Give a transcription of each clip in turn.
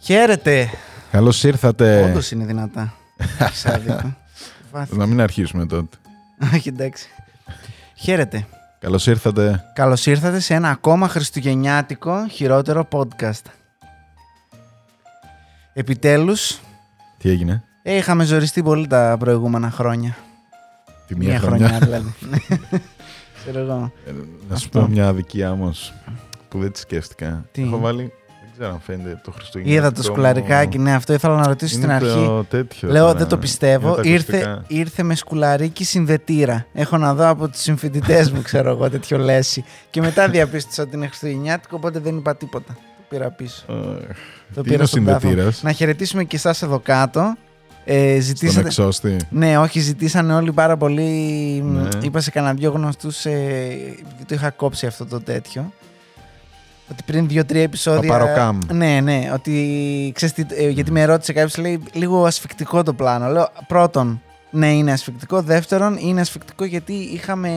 Χαίρετε. Καλώς ήρθατε. Όντως είναι δυνατά. Έχεις άδικο. Βάθη. Να μην αρχίσουμε τότε. Όχι, εντάξει. Χαίρετε. Καλώς ήρθατε. Καλώς ήρθατε σε ένα ακόμα χριστουγεννιάτικο χειρότερο podcast. Επιτέλους, Τι έγινε, ε, είχαμε ζοριστεί πολύ τα προηγούμενα χρόνια. Τη μία, χρονιά. δηλαδή. Ξέρω εγώ. Ε, να σου Αυτό. πω μια αδικία όμως που δεν τη σκέφτηκα. Τι; Έχω βάλει. Δεν ξέρω αν φαίνεται το Χριστούγεννα. Είδα το σκουλαρικάκι, ναι, αυτό ήθελα να ρωτήσω στην αρχή. Το τέτοιο, Λέω, τώρα. δεν το πιστεύω. Είναι τα Ήρθε, ακουστικά. ήρθε με σκουλαρίκι συνδετήρα. Έχω να δω από τους συμφοιτητές μου, ξέρω εγώ, τέτοιο λέση. Και μετά διαπίστωσα ότι είναι Χριστουγεννιάτικο, οπότε δεν είπα τίποτα. Το πήρα πίσω. Αχ, Το Τι είναι ο στον τάφο. συνδετήρας; Να χαιρετήσουμε και εσάς εδώ κάτω. Ε, Στον ζητήσατε... εξώστη. Ναι, όχι, ζητήσανε όλοι πάρα πολύ. Ναι. Είπα σε κανένα δυο γνωστούς. Ε, το είχα κόψει αυτό το τέτοιο. Ότι πριν δύο-τρία επεισόδια. Παπαροκάμ. Ναι, ναι. Ότι ξέρεις τι, ε, γιατί με ρώτησε κάποιος, λέει λίγο ασφικτικό το πλάνο. Λέω πρώτον, ναι, είναι ασφικτικό. Δεύτερον, είναι ασφικτικό γιατί είχαμε.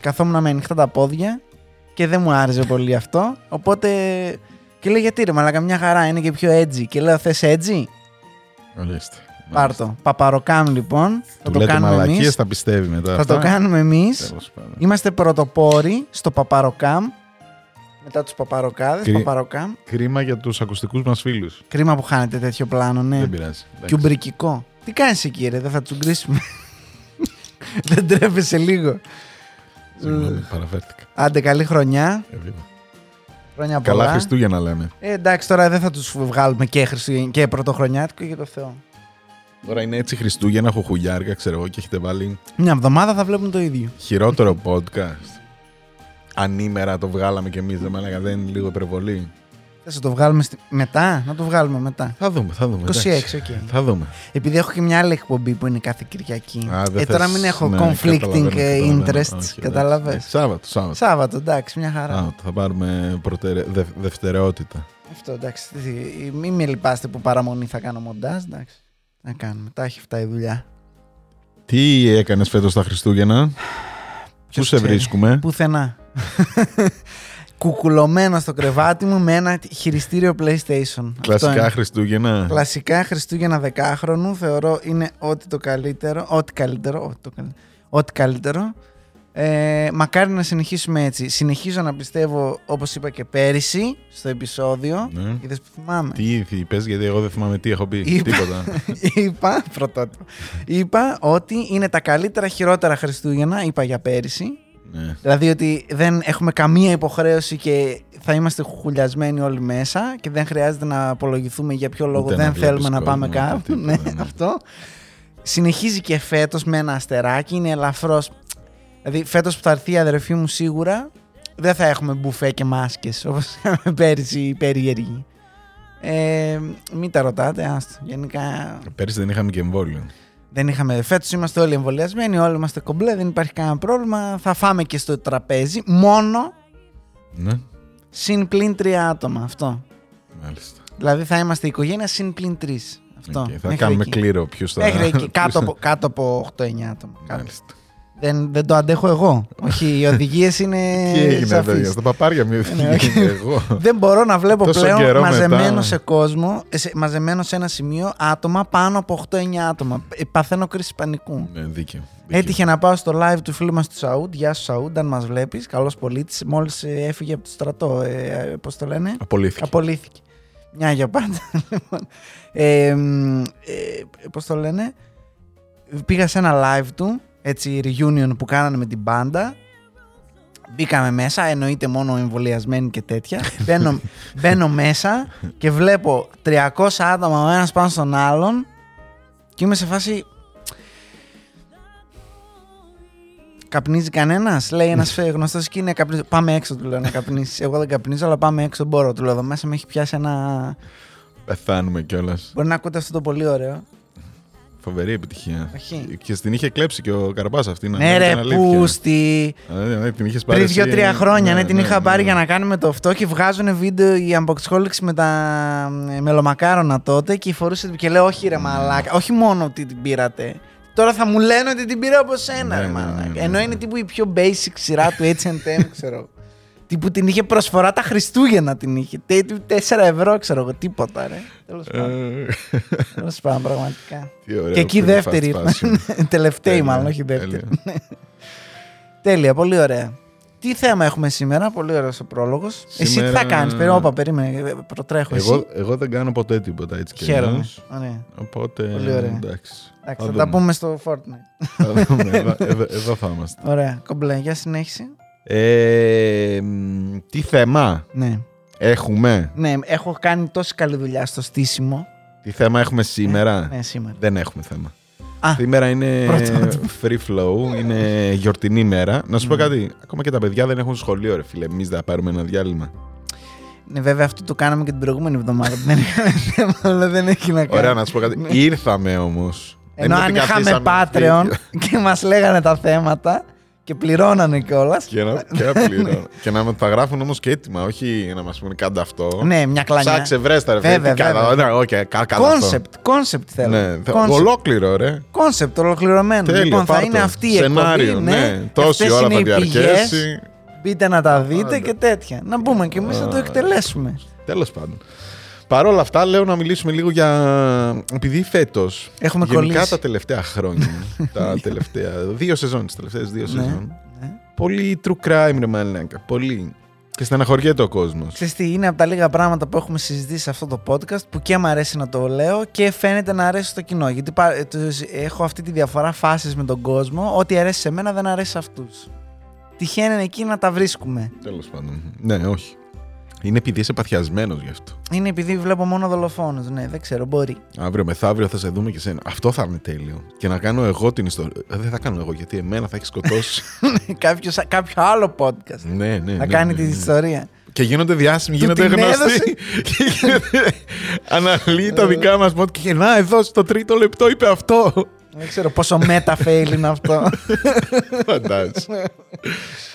καθόμουν με ανοιχτά τα πόδια και δεν μου άρεσε πολύ αυτό. Οπότε. Και λέει γιατί ρε, μαλάκα μια χαρά είναι και πιο edgy. Και λέω θες edgy; Ορίστε. Πάρ το. Παπαροκάμ λοιπόν. Θα Του το λέτε κάνουμε μαλακίες, εμείς. θα πιστεύει μετά. Θα το κάνουμε εμείς. Τέλος πάντων. Είμαστε πρωτοπόροι στο Παπαροκάμ. Μετά τους Παπαροκάδες, Κρι- Παπαροκάμ. Κρίμα για τους ακουστικούς μας φίλους. Κρίμα που χάνετε τέτοιο πλάνο, ναι. Δεν πειράζει. εντάξει. Κιουμπρικικό. Τι κάνεις εκεί ρε, δεν θα τσουγκρίσουμε. δεν τρέπεσαι λίγο. Συγγνώμη, παραφέρθηκα. Άντε καλή χρονιά. Ε, βέβαια. Χρόνια πολλά. Καλά Χριστούγεννα λέμε. Ε, εντάξει, τώρα δεν θα τους βγάλουμε και, Χριστούγεν- και πρωτοχρονιάτικο για το Θεό. Τώρα είναι έτσι Χριστούγεννα, χουχουγιάρικα, ξέρω εγώ, και έχετε βάλει Μια εβδομάδα θα βλέπουν το ίδιο. χειρότερο podcast. Ανήμερα το βγάλαμε κι εμείς, δεν με έλεγα, δεν είναι λίγο υπερβολή. Θες να το βγάλουμε στη... μετά, να το βγάλουμε μετά. Θα δούμε, θα δούμε. 26, εντάξει. οκ. Θα δούμε. Επειδή έχω και μια άλλη εκπομπή που είναι κάθε Κυριακή. Α, δεν ε, τώρα θες- μην έχω ναι, conflicting καταλαβαίνω, ε, καταλαβαίνω. interests. Όχι, Κατάλαβε. εντάξει. Σάββατο, Σάββατο. Σάββατο, εντάξει, μια χαρά. Σάββατο, θα πάρουμε προτεραι... δε... δευτεραιότητα. Αυτό εντάξει. τι- Μην με λυπάστε που παραμονή θα κάνω μοντάζ. Εντάξει. Να κάνουμε. Τα έχει αυτά η δουλειά. Τι έκανες φέτος τα Χριστούγεννα, Πού Ποιος σε ξέρει. βρίσκουμε, Πουθενά. Κουκουλωμένο στο κρεβάτι μου με ένα χειριστήριο PlayStation. Αυτό Κλασικά είναι. Χριστούγεννα. Κλασικά Χριστούγεννα δεκάχρονου θεωρώ είναι ό,τι το καλύτερο. Ό,τι καλύτερο. Ό,τι, το καλύτερο, ό,τι καλύτερο. Ε, μακάρι να συνεχίσουμε έτσι. Συνεχίζω να πιστεύω, όπως είπα και πέρυσι στο επεισόδιο. Ναι. Είδες που θυμάμαι. Τι είπες, γιατί εγώ δεν θυμάμαι τι έχω πει. Είπα- Τίποτα. είπα, πρωτότυπο. Είπα ότι είναι τα καλύτερα χειρότερα Χριστούγεννα, είπα για πέρυσι. ναι. Δηλαδή ότι δεν έχουμε καμία υποχρέωση και θα είμαστε χουλιασμένοι όλοι μέσα και δεν χρειάζεται να απολογηθούμε για ποιο λόγο Ούτε να δεν βλέπεις θέλουμε να πάμε κόσμο, κάπου. ούτε ναι, τίποτα, ναι. αυτό. Συνεχίζει και φέτος με ένα αστεράκι, είναι ελαφρώς. Δηλαδή φέτος που θα έρθει η αδερφή μου σίγουρα δεν θα έχουμε μπουφέ και μάσκες όπως είχαμε πέρυσι οι περίεργοι. Ε, μην τα ρωτάτε, άστο. Γενικά Πέρυσι δεν είχαμε και εμβόλιο. δεν είχαμε. Φέτος είμαστε όλοι εμβολιασμένοι, όλοι είμαστε κομπλέ, δεν υπάρχει κανένα πρόβλημα. Θα φάμε και στο τραπέζι. Μόνο Ναι, συν πλην τρία άτομα. Αυτό. μάλιστα. Δηλαδή θα είμαστε οικογένεια συν πλην τρεις. Αυτό. Οκ, θα Μέχρι κάνουμε εκεί. κλήρο ποιος θα. Μέχρι εκεί. ποιος Κάτω θα- από, κάτω από 8-9 άτομα. Κάτω. Μάλιστα. Δεν, δεν το αντέχω εγώ. Όχι, οι οδηγίες είναι. Τι έγινε, σαφείς. παιδιά, στα παπάρια μου. Ναι, όχι. έγινε εγώ. Δεν μπορώ να βλέπω Τόσο πλέον καιρό μαζεμένο μετά. σε κόσμο, σε, μαζεμένο σε ένα σημείο άτομα πάνω από 8-9 άτομα. Ε, Παθαίνω κρίση πανικού. Ναι, δίκαιο. δίκαιο. Έτυχε να πάω στο live του φίλου μας του Σαούντ. Γεια σου, Σαούντ, αν μας βλέπεις. Καλός πολίτης. Μόλις έφυγε από το στρατό. Ε, Πώς το λένε, Απολύθηκε. Απολύθηκε. Μια για πάντα. λοιπόν. ε, μ, ε, Πώς το λένε, πήγα σε ένα live του. Έτσι, reunion που κάνανε με την μπάντα. Μπήκαμε μέσα, εννοείται μόνο εμβολιασμένοι και τέτοια. μπαίνω, μπαίνω μέσα και βλέπω 300 άτομα ο ένας πάνω στον άλλον και είμαι σε φάση Καπνίζει κανένας, λέει ένας γνωστός εκεί είναι καπνίζει. Πάμε έξω, του λέω να καπνίσεις. Εγώ δεν καπνίζω, αλλά πάμε έξω. Μπορώ, του λέω εδώ μέσα με έχει πιάσει ένα. Πεθάνουμε κιόλας. Μπορεί να ακούτε αυτό το πολύ ωραίο. Φοβερή επιτυχία. Όχι. Και στην είχε κλέψει και ο Καρμπά αυτή. να- Ναι, να ρε, ήταν αλήθεια. πούστη. Α, ναι, ναι, την είχες πάρει Πριν εσύ, δύο-τρία ε, χρόνια, ναι, την είχα πάρει ναι. για να κάνουμε το αυτό και βγάζουν βίντεο οι unboxholics με τα ε, μελομακάρονα τότε και φορούσε και λέω όχι ρε μαλάκα, όχι μόνο ότι την πήρατε. Τώρα θα μου λένε ότι την πήρα από σένα, Ναι, ρε ναι, ναι, μαλάκα. ναι, Ενώ ναι. είναι τύπου η πιο basic σειρά του H&M, ξέρω. Τύπου την είχε προσφορά τα Χριστούγεννα την είχε. Τε- 4 ευρώ ξέρω εγώ, τίποτα ρε. Τέλος πάντων. Ε, Τέλος πάντων, πραγματικά. τι ωραία Και εκεί που είναι δεύτερη fast fashion. ήρθαν. Τελευταίοι Τέλεια, μάλλον, όχι δεύτερη. τέλεια. Τέλεια, πολύ ωραία. Τι θέμα έχουμε σήμερα, πολύ ωραίος ο πρόλογος. Εσύ τι Σήμερα- θα κάνεις, περίμενε, όπα, περίμενε, ε, προτρέχω εσύ. Εγώ, εγώ δεν κάνω ποτέ τίποτα έτσι και Χαίρομαι. αλλιώς. Ωραία. Οπότε. Πολύ ωραία. Εντάξει. Εντάξει, Θα θα τα δούμε. πούμε στο Fortnite. Θα δούμε. εδώ, εδώ, εδώ θα είμαστε. Ωραία, κομπλέ, για συνέχιση. Ε, μ, τι θέμα Ναι. έχουμε; ναι, έχω κάνει τόση καλή δουλειά στο στήσιμο. Τι θέμα έχουμε σήμερα; Ναι, σήμερα. Δεν έχουμε θέμα. Α, Σήμερα είναι πρώτο. free flow, είναι γιορτινή μέρα. Να σου πω Ναι. κάτι. Ακόμα και τα παιδιά δεν έχουν σχολείο, ρε φίλε. Εμείς δεν θα πάρουμε ένα διάλειμμα. ναι, βέβαια αυτό το κάναμε και την προηγούμενη εβδομάδα. που δεν είχαμε θέμα, αλλά δεν έχει να κάνει. Ωραία, να σου πω κάτι. Ναι. Ήρθαμε όμως. Ενώ αν είχαμε Patreon και μας λέγανε τα θέματα και πληρώνανε κιόλας. Και να, και να πληρώνω. και να τα γράφουν όμως και έτοιμα, όχι να μας πούνε κάντε αυτό. Ναι, μια κλανιά. Ψάξε, βρέστα, ρε φίλε. Βέβαια, τι κάνω. βέβαια. Ναι, οκ, κα- κάνω αυτό. Κόνσεπτ, κόνσεπτ θέλω. Ναι, θε- Concept. ολόκληρο, ρε. Concept, ολοκληρωμένο. Τέλειο, λοιπόν, θα πάρ' το. είναι αυτή η Σενάριο, εκπομπή. ναι. Και Τόση αυτές ώρα είναι θα οι πηγές. διαρκέσει. Μπείτε να τα δείτε Άντε. και τέτοια. Να μπούμε και εμείς να το Α. εκτελέσουμε. Τέλος πάντων. Παρ' όλα αυτά, λέω να μιλήσουμε λίγο για. Επειδή φέτος. Έχουμε Γενικά κολλήσει. τα τελευταία χρόνια. τα τελευταία. Δύο σεζόν. Τις τελευταίες δύο Ναι. σεζόν. Ναι. Πολύ true crime, ρε μαλάκα. Πολύ. Και στεναχωριέται ο κόσμος. Ξέρεις τι, είναι από τα λίγα πράγματα που έχουμε συζητήσει σε αυτό το podcast που και μου αρέσει να το λέω και φαίνεται να αρέσει στο κοινό. Γιατί πα- ε, τους- έχω αυτή τη διαφορά φάσεις με τον κόσμο. Ό,τι αρέσει σε μένα δεν αρέσει σε αυτούς. Τυχαίνει εκεί να τα βρίσκουμε. Τέλος πάντων. Ναι, όχι. Είναι επειδή είσαι παθιασμένος γι' αυτό. Είναι επειδή βλέπω μόνο δολοφόνους. Ναι, δεν ξέρω, μπορεί. Αύριο μεθαύριο θα σε δούμε και σένα. Αυτό θα είναι τέλειο. Και να κάνω εγώ την ιστορία. Ε, Δεν θα κάνω εγώ γιατί εμένα θα έχεις σκοτώσει. Κάποιος, κάποιο άλλο podcast ναι, ναι. να ναι, κάνει ναι, τη ναι. ιστορία. Και γίνονται διάσημοι, Του γίνονται την γνωστοί. Και γίνεται- Αναλύει τα δικά μας μότ και να εδώ στο τρίτο λεπτό είπε αυτό. Δεν ξέρω πόσο meta fail είναι αυτό. Φαντάζεσαι.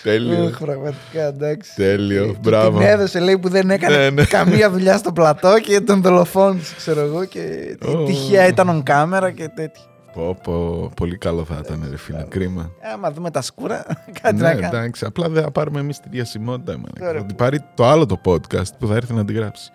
Τέλειο. Οχ, Πραγματικά εντάξει. Τέλειο. Του Μπράβο. Την έδωσε, λέει, που δεν έκανε Ναι, ναι. καμία δουλειά στο πλατό και τον δολοφόνησε, ξέρω εγώ. Και Ω. τυχαία ήταν on κάμερα και τέτοια. Πω, πω, πολύ καλό θα ήταν, ρε φίλε. Κρίμα. Άμα δούμε τα σκούρα, κάτι Ναι, να κάνουμε. εντάξει. Απλά δεν θα πάρουμε εμείς τη διασημότητα. εμένα. Ωραία. Θα την πάρει το άλλο το podcast που θα έρθει να την γράψει.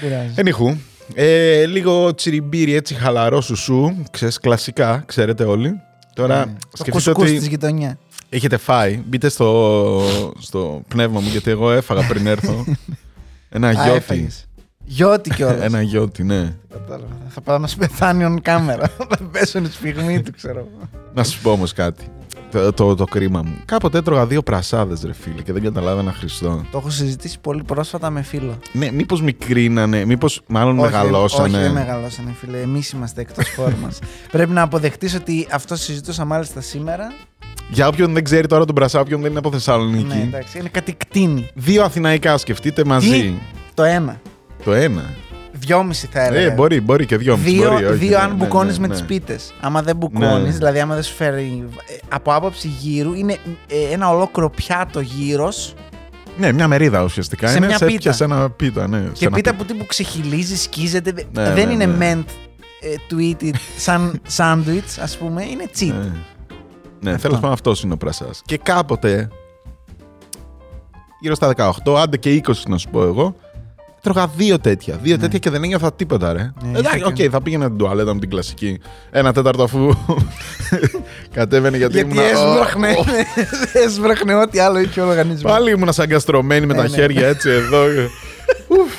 Δεν πειράζει. Ενιχού, ε, λίγο τσιριμπίρι έτσι χαλαρό σουσού, ξέρεις, κλασικά, ξέρετε όλοι. Τώρα Ναι. Το σκεφτείτε κουσκούς ότι της γειτονιάς. έχετε φάει, μπείτε στο, στο πνεύμα μου γιατί εγώ έφαγα πριν έρθω. Ένα Α, γιώτη. έφαγες. Γιώτη κιόλας. Ένα γιώτη, ναι. Κατάλαβα. Θα πάω να σου πεθάνει on κάμερα. Θα πέσουν τη σφιγμή του, ξέρω εγώ. Να σου πω όμως κάτι. Το, το, το κρίμα μου. Κάποτε έτρωγα δύο πρασάδες, ρε φίλε, και δεν καταλάβαινα Χριστό. Το έχω συζητήσει πολύ πρόσφατα με φίλο. Ναι, μήπως μικρίνανε, μήπως μάλλον Όχι, μεγαλώσανε. Όχι, δεν μεγαλώσανε, φίλε. Εμείς είμαστε εκτός φόρμας. Πρέπει να αποδεχτείς ότι αυτό συζητούσα μάλιστα σήμερα. Για όποιον δεν ξέρει τώρα τον Πρασά, όποιον δεν είναι από Θεσσαλονίκη. Ναι, εντάξει, είναι κάτι κτίνη. Δύο αθηναϊκά σκεφτείτε μαζί. Το ένα. Το ένα. Δυόμιση θα έλεγα. Ε, μπορεί, μπορεί και δυο. Δύο, μπορεί, όχι, δύο ναι, αν ναι, μπουκώνεις ναι, με ναι. τις πίτες. Άμα δεν μπουκώνεις, Ναι. δηλαδή άμα δεν σου φέρει. ε, Από άποψη γύρου, είναι ε, ένα ολόκληρο πιάτο γύρω Ναι, μια μερίδα ουσιαστικά. Σε είναι μια σε πίτα. έπιασε ένα πίτα, ναι. σε και ένα πίτα που τύπου ξεχειλίζει, σκίζεται. δε- Ναι, δεν ναι, είναι ναι. meant ε, to eat it σαν sandwich, ας πούμε. Είναι cheap. Ναι, ναι Αυτό. τέλο πάντων αυτό είναι ο Πρασάς. Και κάποτε, γύρω στα 18, άντε και 20 να σου πω εγώ, τρώγα δύο τέτοια. Δύο Ναι. τέτοια και δεν ένιωθα τίποτα, ρε. Ναι, Εντάξει, είχα οκ, και- θα πήγαινα την τουαλέτα με την κλασική. Ένα τέταρτο αφού κατέβαινε γιατί, Γιατί ήμουνα- έσπρωχνε, Ω, έσπρωχνε ό,τι άλλο είχε ο οργανισμός. Πάλι ήμουν σαν καστρωμένη με Ναι, τα ναι. χέρια έτσι εδώ. Ουφ.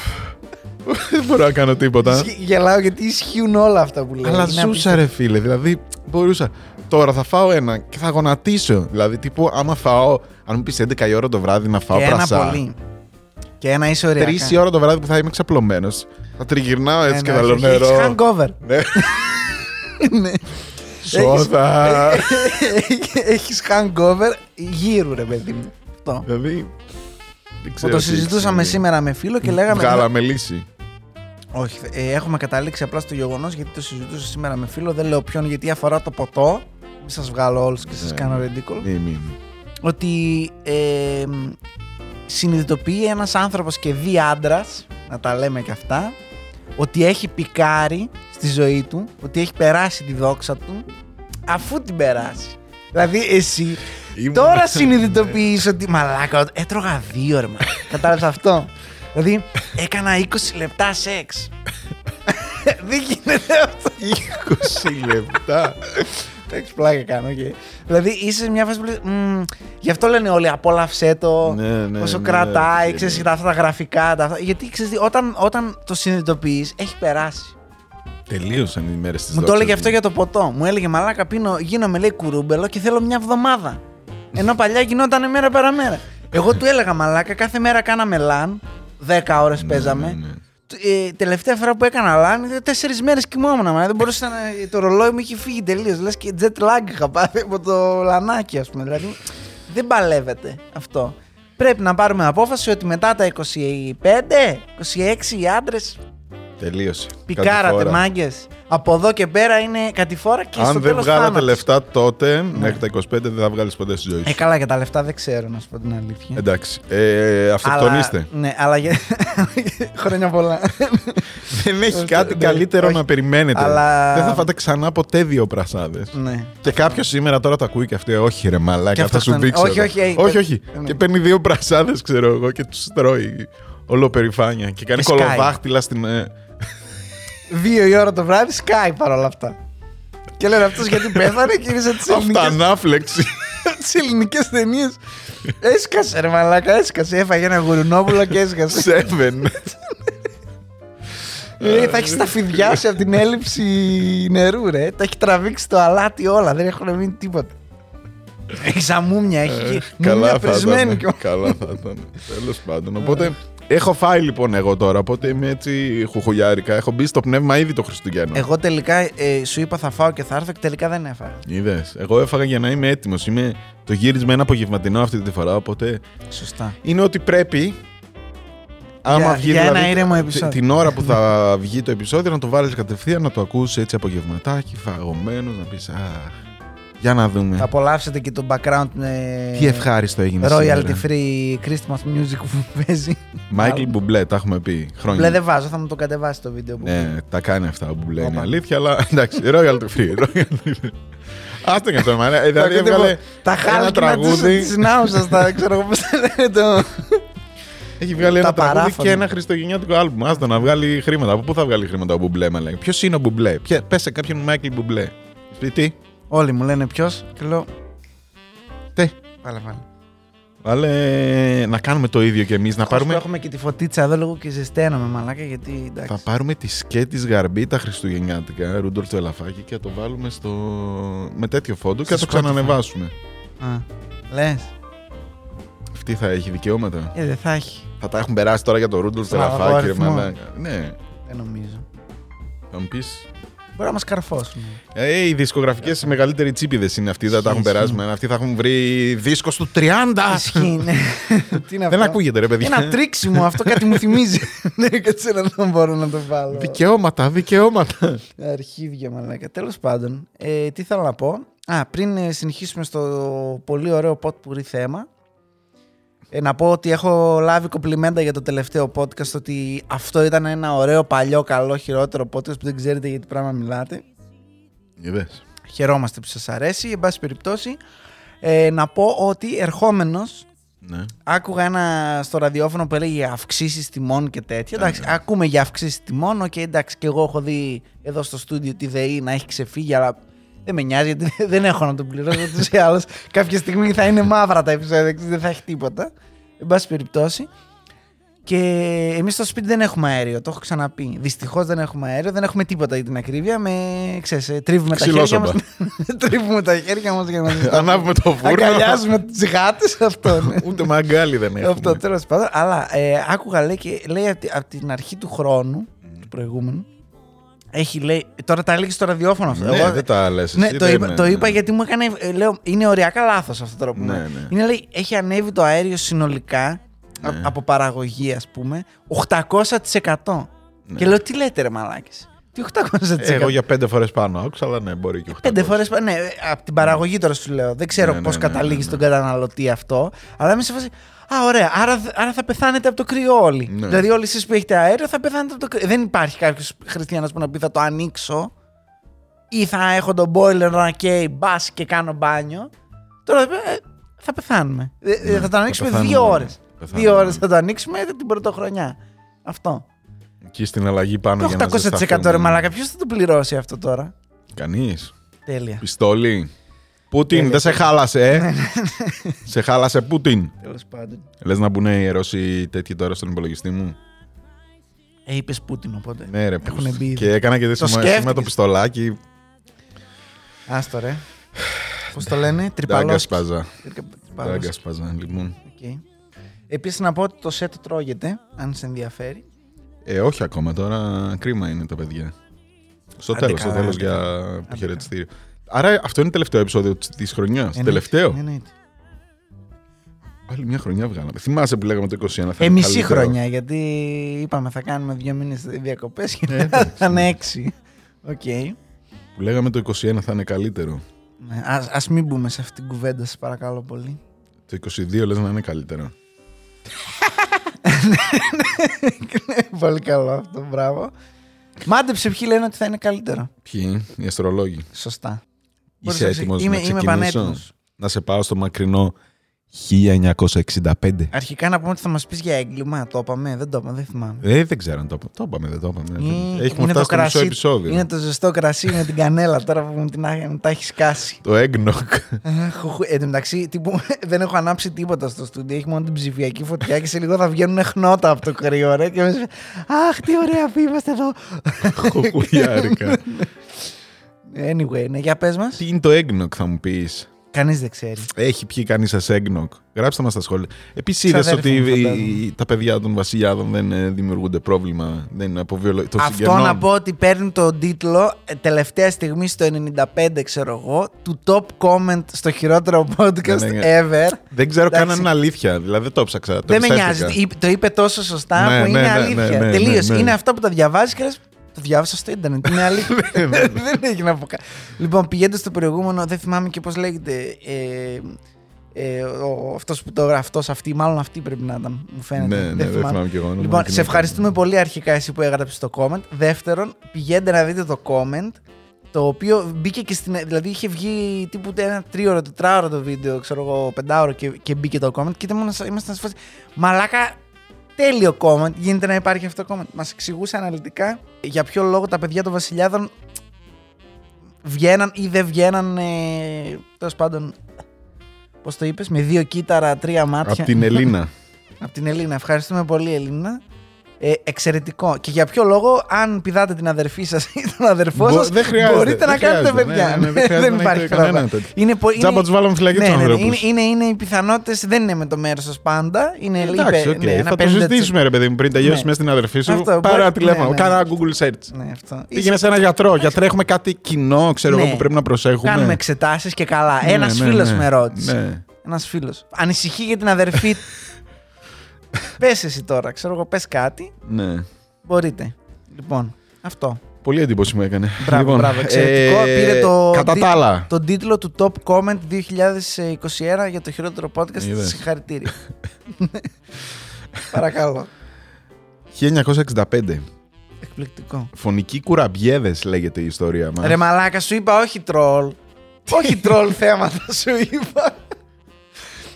Δεν μπορώ να κάνω τίποτα. Ισχύει- Γελάω γιατί ισχύουν όλα αυτά που λέω. Αλλά Είναι ζούσα ρε φίλε, δηλαδή μπορούσα. Τώρα θα φάω ένα και θα γονατίσω. Δηλαδή τύπου άμα φάω, αν μου πεις 11 η ώρα το βράδυ να φάω Και ένα πρασά. πολύ. Και ένα είσαι ωριακά. Τρεις η ώρα το βράδυ που θα είμαι ξαπλωμένος. Θα τριγυρνάω έτσι Ε, και ναι, θα λέω όχι, νερό. Έχεις hangover. Ναι, Ναι. σόδα. Έχεις hangover γύρου ρε παιδί μου. Αυτό. Δηλαδή, δεν Που ξέρω το τι συζητούσαμε έχει σήμερα με φίλο και λέγαμε. Βγάλαμε λύση. Όχι, ε, έχουμε καταλήξει απλά στο γεγονός γιατί το συζητούσα σήμερα με φίλο. Δεν λέω ποιον γιατί αφορά το ποτό. Μην σας βγάλω όλους και σας Ναι. κάνω ridiculous. Μη, μη. Ότι ε, μ, συνειδητοποιεί ένας άνθρωπος και δει άντρας, να τα λέμε και αυτά, ότι έχει πικάρει στη ζωή του, ότι έχει περάσει τη δόξα του, αφού την περάσει. Δηλαδή εσύ Ήμουν- Τώρα συνειδητοποιείς ότι μαλάκα, έτρωγα δύο ρε μα. Κατάλαβες αυτό; Δηλαδή έκανα 20 λεπτά σεξ. Δεν γίνεται αυτό. 20 λεπτά. Εντάξει, πλάκα κάνω. οκ. Δηλαδή είσαι σε μια φάση που λες, «Μμμ, Γι' αυτό λένε όλοι απόλαυσέ το. Ναι, ναι, Όσο ναι, κρατάει, ναι, ξέρεις, ναι. τα, αυτά τα γραφικά. Τα, αυτά. Γιατί ξέρεις, τι, όταν, όταν το συνειδητοποιείς, έχει περάσει. Τελείωσαν οι μέρες της Μου το έλεγε αυτό για το ποτό. Μου έλεγε Μαλάκα, πίνω, γίνομαι λέει κουρούμπελο και θέλω μια εβδομάδα. Ενώ παλιά γινόταν μέρα παραμέρα. Εγώ του έλεγα Μαλάκα, κάθε μέρα κάναμε λαν. 10 ώρες παίζαμε. Ναι, ναι. Ε, τελευταία φορά που έκανα λαν, τέσσερις μέρες κοιμόμουν. Μα δεν μπορούσα να. Το ρολόι μου είχε φύγει τελείως. Λες και jet lag είχα πάθει από το λανάκι, ας πούμε. Δηλαδή δεν παλεύεται αυτό. Πρέπει να πάρουμε απόφαση ότι μετά τα 25, 26 οι άντρες Τελείωσε. πικάρατε Κατηφόρα. μάγκε. Από εδώ και πέρα είναι κατηφόρα και στο Αν δεν τέλος βγάλατε θάνατος. λεφτά τότε, μέχρι τα 25 δεν θα βγάλεις ποτέ στη ζωή Ε, σου. καλά, για τα λεφτά δεν ξέρω, να σου πω την αλήθεια. Εντάξει. Ε, αυτοκτονήστε. Αλλά, ναι, αλλά για... χρόνια πολλά. Δεν έχει Όχι, κάτι ναι, καλύτερο όχι. να περιμένετε. Αλλά- Δεν θα φάτε ξανά ποτέ δύο πρασάδες. ναι. Και κάποιος σήμερα τώρα τα ακούει και αυτή, όχι ρε Και μαλάκα, θα σου αυτοκτονεί. δείξω. Όχι, ρε». όχι, ε, όχι, ε, όχι. ναι. Και παίρνει δύο πρασάδες, ξέρω εγώ, και τους τρώει όλο περηφάνεια. Και κάνει Και σκάει. κολοδάχτυλα στην. ε, Δύο η ώρα το βράδυ, σκάει παρόλα αυτά. Και λένε αυτός γιατί πέθανε και είναι σαν τι ελληνικέ Αυτανάφλεξη. τις ελληνικές ταινίες. Έσκασε ρε μαλάκα, έσκασε. Έφαγε ένα γουρουνόπουλο και έσκασε. Σέβεν. Ε, θα έχεις τα φιδιά σου από την έλλειψη νερού, ρε. Τα έχει τραβήξει το αλάτι όλα, δεν έχουν μείνει τίποτα. Έχει σαμούμια, έχει Ε, μούμια Καλά θα πρισμένη. ήταν. Καλά θα ήταν. Τέλος πάντων. Οπότε έχω φάει λοιπόν εγώ τώρα. Οπότε είμαι έτσι χουχουλιάρικα. Έχω μπει στο πνεύμα ήδη το Χριστουγέννο. Εγώ τελικά ε, σου είπα θα φάω και θα έρθω και τελικά δεν έφαγα. Είδες. Εγώ έφαγα για να είμαι έτοιμος. Είμαι... Το γύρισμα είναι απογευματινό αυτή τη φορά. Οπότε Σωστά. είναι ότι πρέπει. Άμα Για- βγει για ένα δηλαδή, ήρεμο τη- επεισόδιο. Την ώρα που θα βγει το επεισόδιο να το βάλεις κατευθείαν να το ακούσεις έτσι απογευματάκι, φαγωμένος, να πεις Αχ, για να δούμε. Θα απολαύσετε και το background με Τι ευχάριστο έγινε royalty σήμερα. free Christmas music που παίζει. Μάικλ Μπουμπλέ, τα έχουμε πει χρόνια. Μπλε δεν βάζω, θα μου το κατεβάσει το βίντεο που. Ναι, τα κάνει αυτά ο Μπουμπλέ, είναι Όπα. αλήθεια, αλλά εντάξει, royalty free. royalty free. Άστο και αυτό, μάνα. Ε, Δηλαδή ακούτε έβγαλε τα ένα χάλκινα τραγούδι. της νάουσας, τα ξέρω εγώ πώς τα λένε το... Έχει βγάλει Τα ένα τραγούδι παράφωνα. και ένα χριστουγεννιάτικο άλμπουμ. Άστο να βγάλει χρήματα. Από πού θα βγάλει χρήματα ο Μπουμπλέ, μα λέει. Ποιος είναι ο Μπουμπλέ; Πε σε κάποιον Μάικλ Μπουμπλέ. Πει τι. Όλοι μου λένε ποιος και λέω Τι. Βάλε βάλε Βάλε να κάνουμε το ίδιο κι εμείς. Να Ώσπου πάρουμε, Έχουμε και τη φωτίτσα εδώ λίγο και ζεσταίνομαι μαλάκα γιατί θα εντάξει πάρουμε τη σκέτη γαρμπή τα Χριστουγεννιάτικα, Ρούντολφ το ελαφάκι και θα το βάλουμε στο... με τέτοιο φόντο και θα Στο το ξανανεβάσουμε. Α, Λες Αυτή θα έχει δικαιώματα. Ε δεν θα έχει Θα τα έχουν περάσει τώρα για το Ρούντολφ το Στον ελαφάκι, ρε αλγόριθμο. μαλάκα. Ναι, Δεν νομίζω θα μου πεις. Μπορεί να μας καρφώσουν Ε, οι δισκογραφικές οι μεγαλύτεροι τσίπηδε είναι αυτοί, δεν τα έχουν Ισχύει, περάσει. ισχύει. με- Αυτοί θα έχουν βρει δίσκο του 30. Ισχύει ναι Τι είναι Δεν αυτό; ακούγεται, ρε παιδιά. Ένα τρίξιμο αυτό κάτι μου θυμίζει Δεν κάτσε να δεν μπορώ να το βάλω Δικαιώματα, δικαιώματα. Αρχίδια μαλάκα. Τέλος πάντων, ε, τι θέλω να πω. Α, πριν ε, συνεχίσουμε στο πολύ ωραίο pot πουρί θέμα, ε, να πω ότι έχω λάβει κομπλιμέντα για το τελευταίο podcast ότι αυτό ήταν ένα ωραίο, παλιό, καλό, χειρότερο podcast που δεν ξέρετε για τι πράγμα μιλάτε. Είδες. Χαιρόμαστε που σας αρέσει. Εν πάση περιπτώσει, ε, να πω ότι ερχόμενος Ναι. Άκουγα ένα στο ραδιόφωνο που έλεγε αυξήσεις τιμών και τέτοια. Ναι, Εντάξει, ναι. ακούμε για αυξήσεις τιμών. Οκ, εντάξει, και εγώ έχω δει εδώ στο στούντιο τη ΔΕΗ να έχει ξεφύγει, αλλά δεν με νοιάζει γιατί δεν έχω να τον πληρώσω ούτως ή άλλως. Κάποια στιγμή θα είναι μαύρα τα επεισόδια, δεν θα έχει τίποτα. Εν πάση περιπτώσει. Και εμείς στο σπίτι δεν έχουμε αέριο, το έχω ξαναπεί. Δυστυχώς δεν έχουμε αέριο, δεν έχουμε τίποτα για την ακρίβεια. Με, ξέρεις, ε, τρίβουμε τα χέρια Ξυλόσοπα. μας. τρίβουμε τα χέρια μας για να ζεσταθούμε. Ανάβουμε το φούρνο. Αγκαλιάζουμε τις γάτες, αυτό ναι. Ούτε μαγκάλι δεν έχουμε. Αυτό τέλος πάντων. Αλλά ε, άκουγα λέει και λέει από, τη- από την αρχή του χρόνου, του προηγούμενου, έχει λέει. Τώρα τα έλεγες στο ραδιόφωνο αυτό. Ναι, Εγώ- δεν τα λες ναι, εσύ, το, δεν είπα, είναι- το είπα γιατί μου έκανε. ε, Λέω, είναι οριακά λάθος αυτό τώρα που Ναι, μου- ναι. Είναι λέει, έχει ανέβει το αέριο συνολικά Ναι. α- από παραγωγή, ας πούμε, 800%. Ναι. Και λέω, τι λέτε, ρε μαλάκες; Τι 800%. Ε, Εγώ για πέντε φορές πάνω άκουσα, αλλά ναι, μπορεί και 800. Πέντε φορές. Ναι, από την παραγωγή τώρα σου λέω. Δεν ξέρω Ναι, ναι, πώς ναι, καταλήγεις ναι, ναι. στον καταναλωτή αυτό. Αλλά είμαι σε φάση. Α, ωραία. Άρα, άρα θα πεθάνετε από το κρύο όλοι. Ναι. Δηλαδή, όλοι εσείς που έχετε αέριο θα πεθάνετε από το κρύο. Δεν υπάρχει κάποιος χριστιανός που να πει θα το ανοίξω ή θα έχω τον boiler να καίει μπας και κάνω μπάνιο. Τώρα ε, θα πεθάνουμε. Ε, ε, Ναι, θα το ανοίξουμε θα πεθάνουμε. δύο ώρες. Πεθάνουμε. Δύο ώρες θα το ανοίξουμε την πρωτοχρονιά. Αυτό. Εκεί στην αλλαγή πάνω για να 800% ρε μαλάκα. Ποιος θα το πληρώσει αυτό τώρα; Κανείς. Τέλεια. Πιστόλι. Πούτιν, Τέλεια. δεν σε χάλασε, ε. σε χάλασε Πούτιν. Τέλος πάντων. Λες να μπουν οι Ρώσοι τέτοιοι τώρα στον υπολογιστή μου; Ε, είπες Πούτιν οπότε. Ναι, ρε. Έχουν πώς- μπει ήδη. Και έκανα και Το τη σημασία με σκέφτηκες. το πιστολάκι. Άστο ρε. Πώς το λένε, Τάγκα τρυπαλό. σπάζα. Τάγκα σπάζα, λοιπόν. Επίσης να πω ότι το σετ τρώγεται, αν σε ενδιαφέρει. Ε, όχι ακόμα τώρα. Κρίμα είναι τα παιδιά. Στο Άντε τέλος, στο καλά, τέλος άντε για καλά. Αποχαιρετιστήριο. Άρα αυτό είναι το τελευταίο επεισόδιο τη χρονιάς. Τελευταίο. Εννοείται. Άλλη μια χρονιά βγάλαμε. Θυμάσαι που λέγαμε το 21. θα Ε, είναι μισή καλύτερο. χρονιά, γιατί είπαμε θα κάνουμε δύο μήνες διακοπές και Ε, μετά εντάξει. θα είναι έξι. Οκ. Που λέγαμε το 21 θα είναι καλύτερο. Ναι, ας, ας μην μπούμε σε αυτήν την κουβέντα, σας παρακαλώ πολύ. Το 22 λες να είναι καλύτερο. πολύ καλό αυτό, μπράβο. Μάντεψε ποιοι λένε ότι θα είναι καλύτερο. Ποιοι, οι αστρολόγοι. Σωστά. Είσαι Μπορείς να έτοιμος ξε- είμαι, να είμαι ξεκινήσω; πανέτοιμος. Να σε πάω στο μακρινό 1965. Αρχικά να πούμε ότι θα μας πεις για έγκλημα. Το είπαμε, δεν το είπαμε, δεν θυμάμαι. Ε, δεν ξέρω αν το είπαμε. Το είπαμε, δεν το είπαμε. Ή- Έχουμε είναι φτάσει στο το μισό κρασί- επεισόδιο. Είναι το ζεστό κρασί με την κανέλα τώρα που μου την, ά- μου τα έχει σκάσει. Το eggnog. Αχ, οχ, Εν τω μεταξύ, τύπου, δεν έχω ανάψει τίποτα στο στούντιο. Έχει μόνο την ψηφιακή φωτιά και σε λίγο θα βγαίνουν χνότα από το κρύο, ρε. Και μέσα, Αχ, τι ωραία που είμαστε εδώ. Χοχουλιάρικα. Anyway, ναι, για πες μας. Τι είναι το eggnog, θα μου πεις; Κανείς δεν ξέρει. Έχει πιει κανείς σας eggnog; Γράψτε μας στα σχόλια. Επίσης, είδες Ξαδέρφη ότι μου, οι- φαντάζομαι. τα παιδιά των βασιλιάδων δεν ε, δημιουργούνται πρόβλημα. Δεν είναι από βιολο... των Αυτό συγγενών. να πω ότι παίρνει τον τίτλο ε, τελευταία στιγμή στο 95, ξέρω εγώ, του top comment στο χειρότερο podcast Ναι, ναι, ever. Δεν ξέρω καν Εντάξει. αν είναι αλήθεια. Δηλαδή δεν το ψάξα. Το Δεν με εμπιστεύτηκα. νοιάζει. Είπε- Το είπε τόσο σωστά Ναι, που ναι, είναι ναι, αλήθεια. ναι, ναι, Τελείως. ναι, ναι. Είναι αυτά που τα διαβάζεις και λες. Το διάβασα στο Ιντερνετ. Είναι αλήθεια. δεν έχει να πω κάτι. Λοιπόν, πηγαίνοντα στο προηγούμενο, δεν θυμάμαι και πώς λέγεται. Ε, ε, ο, αυτός που το γράφει, αυτός, αυτή, μάλλον αυτή πρέπει να ήταν, μου φαίνεται. Ναι, ναι, δεν θυμάμαι κι εγώ. Λοιπόν, σε ευχαριστούμε πολύ αρχικά εσύ που έγραψες το comment. Δεύτερον, πηγαίνετε να δείτε το comment. Το οποίο μπήκε και στην. Δηλαδή είχε βγει τύπου ένα τρίωρο, τετράωρο το βίντεο, ξέρω εγώ, πεντάωρο και, και μπήκε το comment. Και ήμασταν ήμασταν σε φάση. Μαλάκα, τέλειο comment. Γίνεται να υπάρχει αυτό το comment. Μας εξηγούσε αναλυτικά για ποιο λόγο τα παιδιά των Βασιλιάδων βγαίναν ή δεν βγαίναν. Ε, Τέλος πάντων. Πώς το είπες, με δύο κύτταρα, τρία μάτια. Από την Ελίνα. Από την Ελίνα. Ευχαριστούμε πολύ, Ελίνα. Ε, εξαιρετικό. Και για ποιο λόγο, αν πηδάτε την αδερφή σας ή τον αδερφό Μπο- σας, δεν χρειάζεται, μπορείτε να δεν κάνετε χρειάζεται. παιδιά. Ναι, ναι, δεν χρειάζεται να υπάρχει έχετε κανένα πρόβλημα. τέτοιο. Είναι, πο- είναι, Τζάμπα τους βάλαμε φυλακή ναι, τους ναι, ναι, ανθρώπους. είναι, είναι, είναι οι πιθανότητες, δεν είναι με το μέρος σας πάντα. Είναι Εντάξει, είπε- οκ. ναι, ένα θα το 50%. συζητήσουμε, ρε παιδί μου, πριν τελειώσει Ναι. μέσα στην αδερφή σου. Αυτό, Πάρε μπορεί- ένα τηλέφωνο, ναι, ναι. κάνα Google search. Ναι, αυτό. Πήγαινε σε ένα γιατρό. Γιατρέ, έχουμε κάτι κοινό, ξέρω εγώ, Ναι. που πρέπει να προσέχουμε. Κάνουμε εξετάσεις και καλά. Ναι, Ένας ναι, φίλος ναι. με ρώτησε. Ναι. Ένας φίλος. Ανησυχεί για την αδερφή. πες εσύ τώρα, ξέρω εγώ, πες κάτι. ναι. Μπορείτε. Λοιπόν, αυτό. Πολύ εντύπωση μου έκανε. Μπράβο, Λοιπόν, μπράβο. Εξαιρετικό. ε, Πήρε το, Κατά τί- τα άλλα. τον τίτλο του Top Comment 2021 για το χειρότερο podcast. Είδες. Συγχαρητήρια. Παρακαλώ. 1965. Εκπληκτικό. Φωνικοί κουραμπιέδες λέγεται η ιστορία μας. Ρε μαλάκα, σου είπα όχι τρόλ. όχι τρόλ θέματα σου είπα.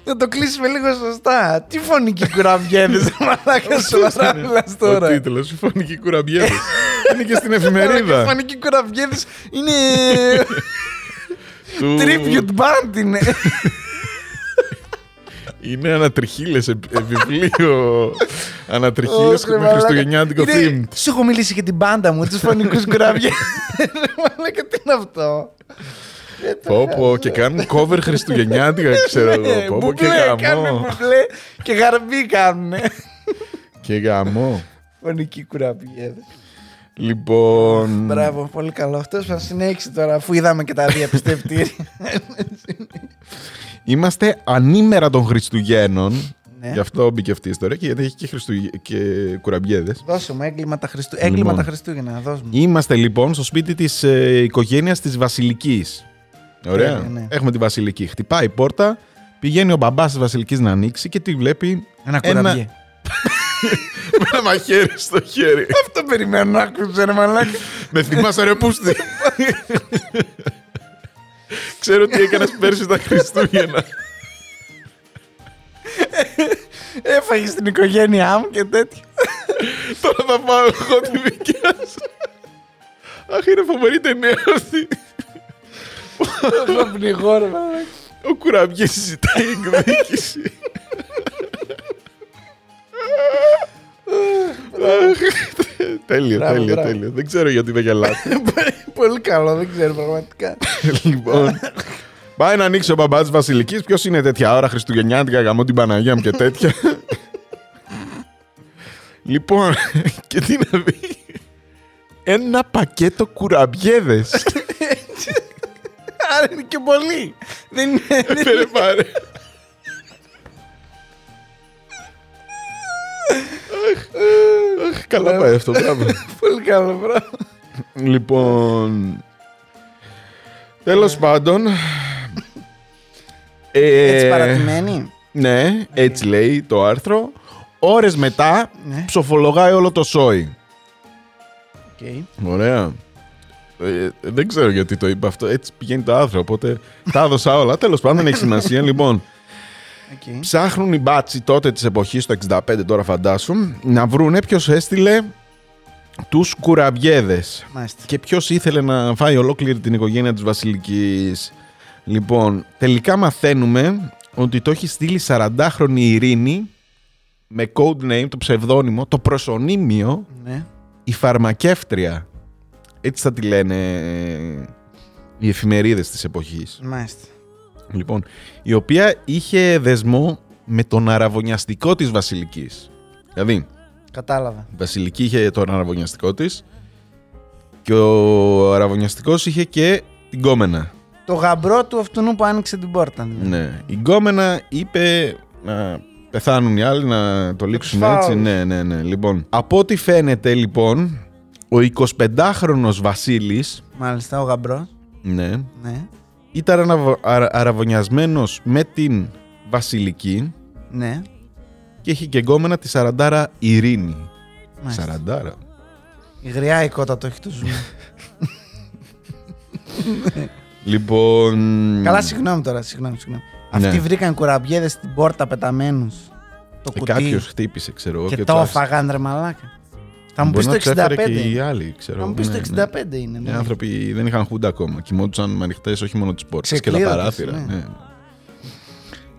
Να το κλείσουμε λίγο σωστά. Τι φωνική κουραμπιέδες, μαλάκα σου μιλάς Ο τώρα. τίτλος. Οι φωνικοί κουραμπιέδε. Είναι και στην Οι εφημερίδα. φωνικοί κουραμπιέδες είναι του- tribute band είναι. Είναι ανατριχίλες βιβλίο. Ανατριχίλες Όχι, ρε με μαλάκα. χριστουγεννιάτικο Είναι- theme. Σου έχω μιλήσει για την μπάντα μου, τους φωνικούς κουραμπιέδες. Μαλάκα, τι είναι αυτό; Πω πω και κάνουν cover χριστουγεννιάτικα ξέρω εγώ. Ναι, Πω πω και μπουμπλέ, κάνουν γαμό. μπουμπλέ και γαρμπή κάνουνε. Και γαμό. Φωνικοί κουραμπιέδες. Λοιπόν. Μπράβο, πολύ καλό. Αυτός θα συνέχισε τώρα, αφού είδαμε και τα διαπιστευτήρια. Είμαστε ανήμερα των Χριστουγέννων. Ναι. Γι' αυτό μπήκε αυτή η ιστορία και γιατί έχει και, Χριστουγε... και κουραμπιέδες. Δώσε μου έγκλημα τα, Χριστου... Λοιπόν. έγκλημα τα Χριστούγεννα, δώσ' μου. Είμαστε λοιπόν στο σπίτι της ε, οικογένειας της Βασιλικής. Ωραία. Τέλεια, ναι. Έχουμε τη Βασιλική. Χτυπάει η πόρτα, πηγαίνει ο μπαμπάς της Βασιλικής να ανοίξει και τη βλέπει Ένα ένα- κουραμπιέ. με ένα μαχαίρι στο χέρι. Αυτό περιμένω να ακούσω, ρε μαλάκα. με θυμάσαι ρε πούστη; Ξέρω τι έκανες πέρσι τα Χριστούγεννα. Έφαγες την οικογένειά μου και τέτοιο. Τώρα θα πάω εγώ τη δικιά σου. Αχ, είναι φοβερή ταινία αυτή. Θα πνιγώ, ρε μαλάκα. Ο κουραμπιές συζητάει εκδίκηση. Αχ, Τέλειο, Μπράβο, τέλειο, μπράβο. τέλειο. Δεν ξέρω γιατί δεν γελάτε. Πολύ καλό, δεν ξέρω πραγματικά. Λοιπόν. Πάει να ανοίξει ο μπαμπάς τη Βασιλικής. Ποιος είναι τέτοια ώρα Χριστουγεννιάτικα, γαμώ την Παναγία μου και τέτοια. λοιπόν, και τι να δει. Ένα πακέτο κουραμπιέδες. Άρα είναι και πολύ. Δεν είναι. Φέρε πάρε. Αχ, αχ, Καλά πάει αυτό, μπράβο. Πολύ καλό, μπράβο. Λοιπόν. Τέλος πάντων. ε, Έτσι παρατημένη. Ναι, έτσι λέει το άρθρο. Ώρες μετά Ναι. ψοφολογάει όλο το σόι. Οκ. Ωραία. Ε, δεν ξέρω γιατί το είπα αυτό. Έτσι πηγαίνει το άρθρο. Οπότε τα έδωσα όλα. Τέλος πάντων, δεν έχει σημασία. λοιπόν, Οκ. ψάχνουν οι μπάτσοι τότε της εποχής, το 65 τώρα φαντάσου, να βρούνε ποιος έστειλε τους κουραμπιέδες. Μάλιστα. Και ποιος ήθελε να φάει ολόκληρη την οικογένεια της Βασιλικής. Λοιπόν, τελικά μαθαίνουμε ότι το έχει στείλει 40χρονη Ειρήνη με code name, το ψευδόνυμο, το προσωνύμιο Ναι. η φαρμακεύτρια. Έτσι θα τη λένε ε, οι εφημερίδες της εποχής. Μάλιστα. Λοιπόν, η οποία είχε δεσμό με τον αραβωνιαστικό της Βασιλικής. Δηλαδή, Κατάλαβα. η Βασιλική είχε τον αραβωνιαστικό της και ο αραβωνιαστικός είχε και την κόμενα. Το γαμπρό του αυτού που άνοιξε την πόρτα. δηλαδή. Ναι. Η γκόμενα είπε να πεθάνουν οι άλλοι, να το λήξουν φάω έτσι. όλους. Ναι, ναι, ναι. Λοιπόν, από ό,τι φαίνεται λοιπόν, ο 25χρονος Βασίλης, Μάλιστα, ο γαμπρός. ναι, Ναι. ήταν αναβο- αρα- αραβωνιασμένος με την Βασιλική Ναι. και είχε και γκόμενα τη Σαραντάρα Ειρήνη. Μάλιστα. Σαραντάρα. Η γριά εικότα το έχει το ζούμε. Λοιπόν. Καλά, συγγνώμη τώρα, συγγνώμη. συγγνώμη. Ναι. Αυτοί βρήκαν κουραμπιέδες στην πόρτα πεταμένους. Το Ε, κουτί. Κάποιος χτύπησε, ξέρω εγώ. και τους το άφησε. έφαγαν ρε μαλάκα. Θα μου πεις Μπορεί το να τους έφερε 65. και οι άλλοι, ξέρω. Θα μου πεις εγώ. το Ναι, 65 ναι. είναι. Οι ναι. άνθρωποι δεν είχαν χούντα ακόμα. Κοιμόντουσαν με ανοιχτές όχι μόνο τις πόρτες και τα Ξεκλείδωτες, παράθυρα. ναι. Ναι.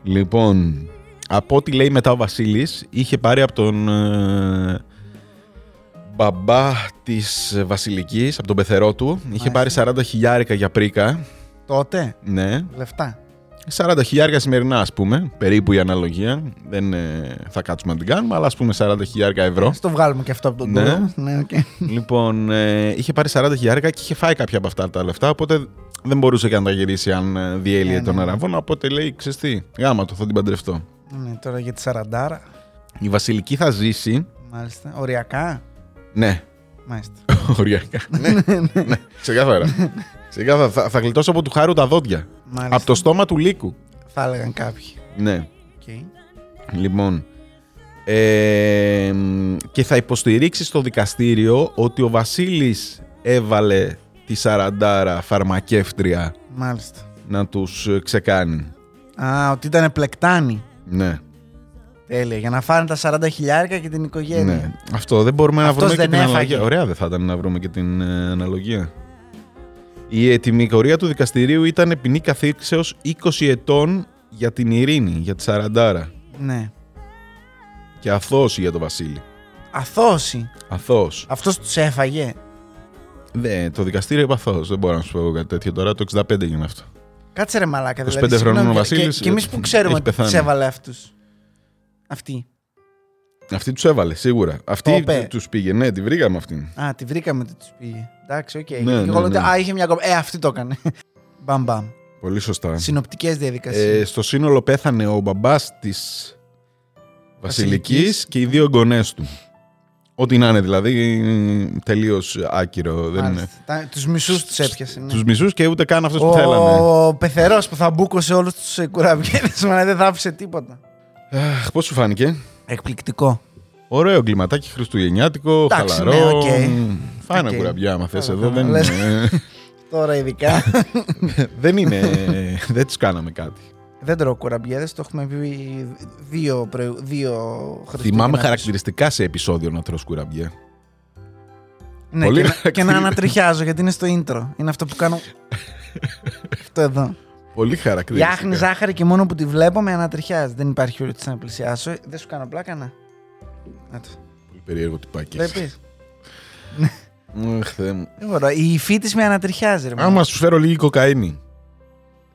Λοιπόν, από ό,τι λέει μετά ο Βασίλης, είχε πάρει από τον ε, μπαμπά της Βασιλικής, από τον πεθερό του, είχε πάρει 40 χιλιάρικα για πρίκα. Τότε. Ναι, Λεφτά. 40 χιλιάρικα σημερινά, ας πούμε. Περίπου η αναλογία. Δεν ε, θα κάτσουμε να την κάνουμε, αλλά ας πούμε 40 χιλιάρικα ευρώ. Ας το βγάλουμε και αυτό από τον Ναι. κώλο. Ναι, οκ. λοιπόν, ε, είχε πάρει 40 χιλιάρικα και είχε φάει κάποια από αυτά τα λεφτά. Οπότε δεν μπορούσε καν να τα γυρίσει αν ε, διέλυε Ναι, τον ναι. αρραβώνα. Οπότε λέει, ξέρεις τι, γάμα το, θα την παντρευτώ. Ναι, τώρα για τη σαραντάρα. Η Βασιλική θα ζήσει. Μάλιστα. Οριακά. Ναι, Μάλιστα. οριακά. ναι, ναι, ξεκάθαρα. ξεκάθαρα. Θα, θα γλιτώσω από του χάρου τα δόντια. Μάλιστα. Από το στόμα του λύκου. Θα έλεγαν κάποιοι. Ναι. Οκ. Λοιπόν. Ε, μ, και θα υποστηρίξει στο δικαστήριο ότι ο Βασίλης έβαλε τη σαραντάρα φαρμακεύτρια Μάλιστα. να τους ε, ξεκάνει. Α, ότι ήταν πλεκτάνη. Ναι, Τέλεια. Για να φάνε τα 40 χιλιάρικα και την οικογένεια. ναι. Αυτό δεν μπορούμε να Αυτός βρούμε και δεν την έφαγε. αναλογία. Ωραία δεν θα ήταν να βρούμε και την ε, αναλογία. Η ετοιμικορία του δικαστηρίου ήταν ποινή καθήξεως 20 ετών για την ειρήνη, για τη σαραντάρα. Ναι. Και αθώωση για τον Βασίλη. Αθώση. Αθώος. Αυτός τους έφαγε. Ναι, το δικαστήριο είπε αθώος. Δεν μπορώ να σου πω εγώ κάτι τέτοιο τώρα. Το 65 έγινε αυτό. Κάτσε ρε μαλάκα. 25 Δηλαδή, χρονών συγγνώμη, ο Βασίλης, Και, και εμεί που ε, ξέρουμε έχει ότι τους πεθάνει. έβαλε αυτούς. Αυτή. Αυτή τους έβαλε, σίγουρα. Αυτή Όπα. του πήγε. Ναι, τη βρήκαμε αυτήν. Α, τη βρήκαμε ότι τους πήγε. Εντάξει, οκ. Ναι, Γιατί ναι, εγώ λέω ότι, ναι. Α, είχε μια κοπ... Ε, αυτή το έκανε. μπαμ μπαμ. Πολύ σωστά. Συνοπτικές Ε, διαδικασίες. στο σύνολο πέθανε ο μπαμπάς της Βασιλικής Βασιλικής. και οι δύο γονείς του. Ό,τι να είναι δηλαδή, τελείως άκυρο. Δεν είναι. Τους μισούς τους έπιασε. Ναι. Τους μισούς και ούτε καν αυτούς που θέλανε. Ο πεθερός που θα μπούκωσε όλους τους κουραμπιέδες, μα δεν θα άφησε τίποτα. Αχ, πώς σου φάνηκε; Εκπληκτικό. Ωραίο κλιματάκι χριστουγεννιάτικο, Εντάξει, χαλαρό. ναι, οκ. Φάε ένα Οκ. κουραμπιά άμα θες Καλά, εδώ. καλά. Δεν, Λες. είναι- Τώρα ειδικά. δεν είναι... δεν τους κάναμε κάτι. Δεν τρώω κουραμπιέδες, το έχουμε πει δύο, προηγου- δύο Χριστούγεννα. Θυμάμαι χαρακτηριστικά σε επεισόδιο να τρως κουραμπιέ. Ναι, Πολύ και, να, χαρακτηριστικό. και να ανατριχιάζω γιατί είναι στο intro. Είναι αυτό που κάνω. αυτό εδώ. Πολύ χαρακτηριστικά. Η άχνη ζάχαρη και μόνο που τη βλέπω με ανατριχιάζει. Δεν υπάρχει ούτε να πλησιάσω. Δεν σου κάνω πλάκα, να. Να το. Πολύ περίεργο τυπάκι. Βλέπεις; Αχ, Θεέ μου. Δεν μπορώ. Η υφή της με ανατριχιάζει. Ρε, Άμα μάνα. σου φέρω λίγη κοκαΐνη.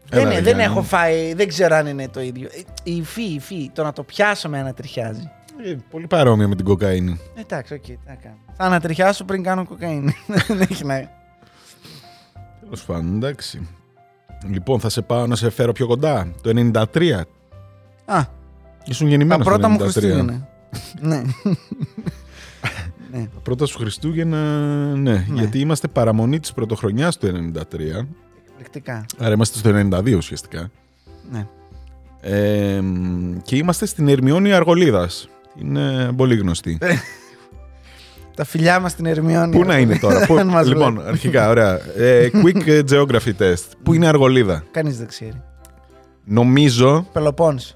δεν, Έλα, είναι, ρε, δεν Γιάννη. έχω φάει. Δεν ξέρω αν είναι το ίδιο. Η υφή, η υφή. Το να το πιάσω με ανατριχιάζει. Ε, πολύ παρόμοια με την κοκαΐνη. Εντάξει, οκ, τι να κάνω. Θα ανατριχιάσω πριν κάνω κοκαΐνη. δεν έχει να. Τέλος πάντων, εντάξει. Λοιπόν, θα σε πάω να σε φέρω πιο κοντά. Το 93. Α, Ήσουν τα γεννημένο πρώτα μου το 93. Χριστούγεννα. ναι. ναι. Τα πρώτα σου Χριστούγεννα, ναι, Γιατί είμαστε παραμονή της πρωτοχρονιάς του 93. Εκπληκτικά. Άρα είμαστε στο 92 ουσιαστικά. Ναι. Ε, μ, και είμαστε στην Ερμιόνη Αργολίδας. Είναι πολύ γνωστή. Τα φιλιά μας στην Ερμιόνη. Πού να είναι τώρα. Πού... Αν μας λοιπόν, βλέπει. αρχικά, ωραία. Ε, quick ε, geography test. Πού είναι Αργολίδα; Κανείς δεν ξέρει. Νομίζω, Πελοπόννησο.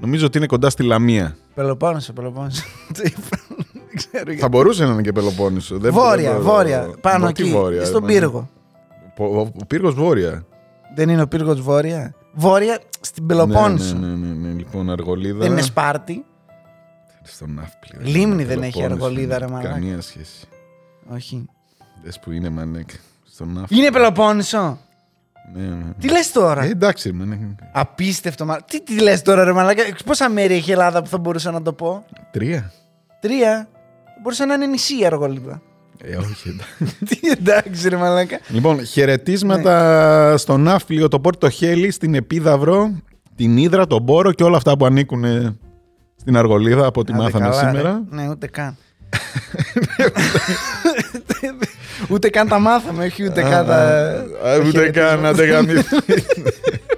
νομίζω ότι είναι κοντά στη Λαμία. Πελοπόννησο, Πελοπόννησο. Το είπα. Δεν ξέρω Θα γιατί. μπορούσε να είναι και Πελοπόννησο. Δεν- Βόρεια, δεν- βόρεια. Πάνω Μα τι εκεί. βόρεια, Στον ε, πύργο. Ο, ο, ο πύργος βόρεια. Δεν είναι ο πύργος βόρεια. Βόρεια στην Πελοπόννησο. Ναι, ναι, ναι, ναι, ναι. Λοιπόν, Αργολίδα. Δεν είναι Σπάρτη. Στο ναύπλιο. Λίμνη δεν έχει Πελοπόννησο, Αργολίδα, ρε δεν έχει μαλάκα. Καμία σχέση. Όχι. Δες που είναι, μανέκ. Στο ναύπλιο. Είναι Πελοπόννησο. Ναι, ναι. Τι λες τώρα; Ε, εντάξει, μανέκ. Απίστευτο. Μα... Τι, τι λες τώρα, ρε Μαλάκα; Πόσα μέρη έχει η Ελλάδα που θα μπορούσα να το πω; Τρία. Τρία. Μπορούσε να είναι νησί η Αργολίδα. Ε, όχι, εντάξει. Τι εντάξει, ρε Μαλάκα. λοιπόν, χαιρετίσματα στο ναύπλιο, το Πόρτο Χέλη, στην Επίδαυρο, την Ήδρα, τον Μπόρο και όλα αυτά που ανήκουν ε, στην Αργολίδα από ό,τι Άντε μάθαμε καλά, ρε. σήμερα. Ναι, ούτε καν. ούτε καν τα μάθαμε, όχι ούτε καν τα. Α, τα Ούτε καν να χαιρετίσματα. τα γαμίσει.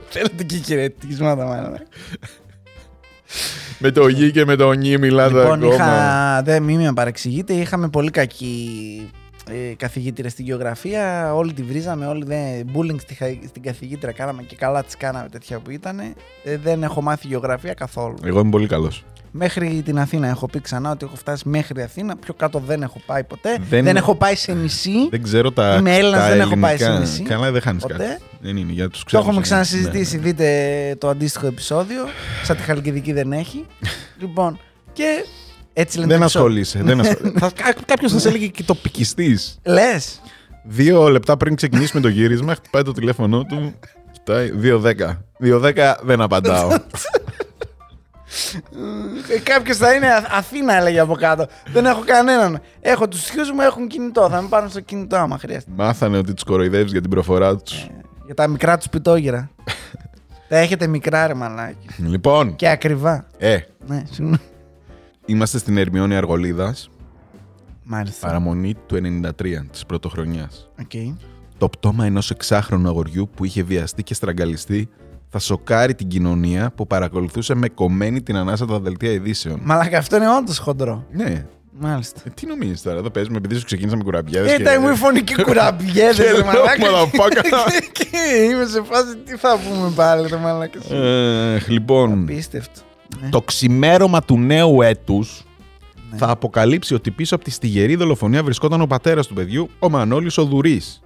Θέλετε και χαιρετίσματα, μάλλον. με το γη και με το νι μιλάτε Λοιπόν, ακόμα. είχα. Δεν μην με παρεξηγείτε, είχαμε πολύ κακή ε, καθηγήτρια στη γεωγραφία. Όλοι τη βρίζαμε, όλοι δεν. Bullying στη, χα- στην καθηγήτρια κάναμε και καλά της κάναμε τέτοια που ήταν. Ε, δεν έχω μάθει γεωγραφία καθόλου. Εγώ είμαι πολύ καλός. Μέχρι την Αθήνα έχω πει ξανά ότι έχω φτάσει μέχρι Αθήνα. Πιο κάτω δεν έχω πάει ποτέ. Δεν- Δεν, έχω πάει σε νησί. Δεν ξέρω τα. Είμαι Έλληνας, τα δεν έχω πάει σε ελληνικά. νησί. Καλά, δεν χάνεις Ποτέ. κάτι. Δεν είναι για τους Το ξέρει. έχουμε ξανασυζητήσει. Δείτε το αντίστοιχο επεισόδιο. Σαν τη Χαλκιδική δεν έχει. λοιπόν, και έτσι λένε Δεν τα επεισόδια. ασχολείσαι. δεν ασχολείσαι. Κάποιος θα σε έλεγε και τοπικιστής. Λες. Δύο λεπτά πριν ξεκινήσουμε το γύρισμα, χτυπάει το τηλέφωνο του. Κοιτάει 2-10. 2-10 δεν απαντάω. Κάποιος θα είναι Α- Αθήνα, έλεγε από κάτω. δεν έχω κανέναν. Έχω τους θείους μου, έχουν κινητό. Θα με πάρουν στο κινητό άμα χρειάζεται. Μάθανε ότι τους κοροϊδεύεις για την προφορά τους. Για τα μικρά τους πιτόγυρα. τα έχετε μικρά, ρε μαλάκα. Λοιπόν, Και ακριβά. ε, Ναι, συγγνώμη. είμαστε στην Ερμιόνη Αργολίδας. Μάλιστα. Παραμονή του 93 της πρωτοχρονιάς. Οκ. Το πτώμα ενός εξάχρονου αγοριού που είχε βιαστεί και στραγγαλιστεί θα σοκάρει την κοινωνία που παρακολουθούσε με κομμένη την ανάσα τα δελτία ειδήσεων. Μαλάκα, αυτό είναι όντως χοντρό. Ναι. Μάλιστα. Ε, τι νομίζεις τώρα, εδώ παίζουμε επειδή σου ξεκίνησα με κουραμπιάδες. Ε, τα μου οι φωνικοί κουραμπιέδες, Και ρε λέω, μαλάκα. motherfucker. Και- και Είμαι σε φάση, τι θα πούμε πάλι, ρε μαλάκα. Ε, λοιπόν, Απίστευτο. Ναι. το ξημέρωμα του νέου έτους Ναι. θα αποκαλύψει ότι πίσω από τη στιγερή δολοφονία βρισκόταν ο πατέρας του παιδιού, ο Μανώλης ο Δουρής.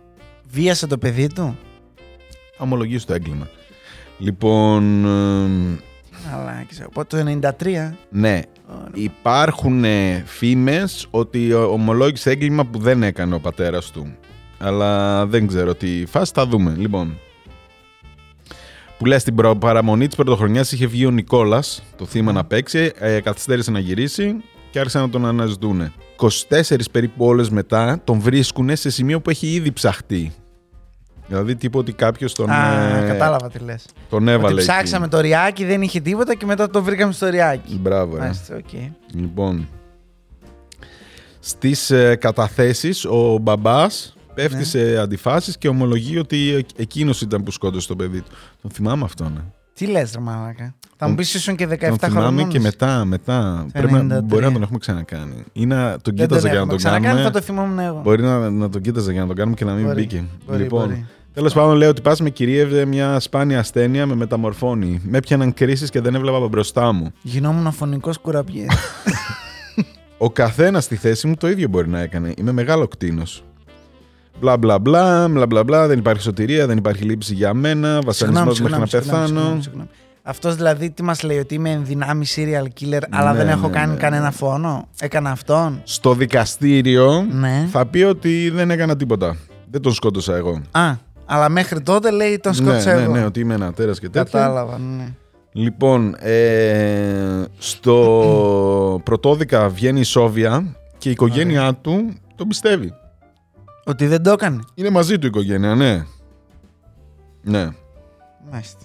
Βίασε το παιδί του; Θα ομολογήσει το έγκλημα. Λοιπόν, ε, Μαλάκης. Οπότε το 93. ναι, Ωραία. υπάρχουν ε, φήμες ότι ο- ομολόγησε έγκλημα που δεν έκανε ο πατέρας του. Αλλά δεν ξέρω τι φάση, θα δούμε. Λοιπόν, που λέει στην προ- παραμονή της πρωτοχρονιάς είχε βγει ο Νικόλας, το θύμα να παίξει, ε, καθυστέρησε να γυρίσει και άρχισαν να τον αναζητούν. 24 περίπου όλες μετά τον βρίσκουν σε σημείο που έχει ήδη ψαχτεί. Δηλαδή τύπου ότι κάποιος τον, Α, ε, κατάλαβα τι λες. τον έβαλε Ότι εκεί. ψάξαμε το ρυάκι, δεν είχε τίποτα και μετά το βρήκαμε στο ρυάκι. Μπράβο, ρε. Μάλιστα, οκ. Λοιπόν, στις ε, καταθέσεις ο μπαμπάς πέφτει Ναι. σε αντιφάσεις και ομολογεί ότι ε, εκείνος ήταν που σκότωσε το παιδί του. Τον θυμάμαι αυτό, ναι. Τι λες ρε μαλάκα; Θα Τον- μου πεις ήσουν και 17 Τον θυμάμαι χρονών. και μετά, μετά. Στο Πρέπει να, 93. μπορεί να τον έχουμε ξανακάνει. Ή να τον Δεν κοίταζα τον για να έχουμε τον ξανακάνει, κάνουμε. θα το θυμόμουν εγώ. Μπορεί να, να τον κοίταζα για να τον κάνουμε και να μην Μπορεί, μπήκε. μπορεί, λοιπόν, μπορεί. Τέλος πάντων, λέει ότι πας με κυρίευε μια σπάνια ασθένεια με μεταμορφώνει. Με έπιαναν κρίσεις και δεν έβλεπα μπροστά μου. Γινόμουν φωνικός κουραμπιές. Ο καθένας στη θέση μου το ίδιο μπορεί να έκανε. Είμαι μεγάλο κτίνος. Μπλα μπλα μπλα, μπλα μπλα μπλα, δεν υπάρχει σωτηρία, δεν υπάρχει λήψη για μένα, βασανισμός μέχρι να πεθάνω. Αυτός δηλαδή τι μας λέει, ότι είμαι εν δυνάμει serial killer, αλλά Ναι, δεν έχω ναι, κάνει ναι. κανένα φόνο; Έκανα αυτόν; Στο δικαστήριο Ναι. θα πει ότι δεν έκανα τίποτα. Δεν τον σκότωσα εγώ. Α, αλλά μέχρι τότε λέει τον σκότωσα ναι, εγώ. ναι, ναι, ότι είμαι ένα τέρας και τέτοια. Κατάλαβα, ναι. Λοιπόν, ε, στο πρωτόδικα βγαίνει η Σόβια και η οικογένειά του τον πιστεύει. Ότι δεν το έκανε. Είναι μαζί του η οικογένεια, ναι. Ναι. Μάλιστα.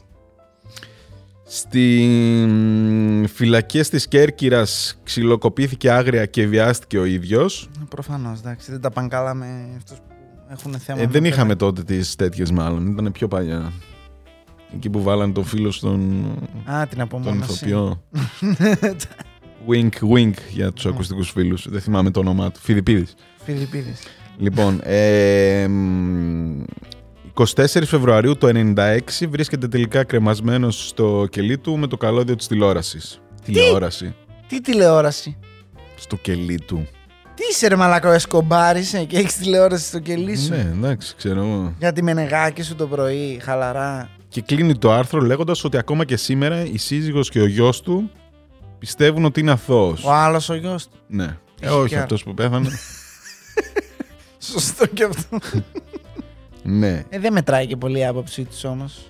Στην φυλακή της Κέρκυρας ξυλοκοπήθηκε άγρια και βιάστηκε ο ίδιος. Προφανώς, εντάξει. Δεν τα πάνε καλά με αυτούς που έχουν θέμα. Ε, με δεν τα- είχαμε τότε τις τέτοιες μάλλον, ήταν πιο παλιά. Εκεί που βάλανε τον φίλο στον Α, την τον απομόνωση. ηθοποιό. wink, wink για τους ακουστικούς φίλους. Δεν θυμάμαι το όνομά του. Φιδιπίδης. Φιλιππίδης. Λοιπόν, ε, μ, 24 Φεβρουαρίου του 96 βρίσκεται τελικά κρεμασμένος στο κελί του με το καλώδιο της τηλεόρασης. Τηλεόραση. Τι τηλεόραση; Στο κελί του. Τι είσαι ρε μαλακό εσκομπάρισε και έχεις τηλεόραση στο κελί σου; Ναι, εντάξει, ξέρω εγώ. Για τη μενεγάκι σου το πρωί, χαλαρά. Και κλείνει το άρθρο λέγοντας ότι ακόμα και σήμερα η σύζυγος και ο γιος του πιστεύουν ότι είναι αθώος. Ο άλλος ο γιος του; Ναι. Ε, Έχει όχι κι άλλο. αυτός που πέθανε. Σωστό και αυτό. ναι. ε, δεν μετράει και πολύ η άποψή του όμως.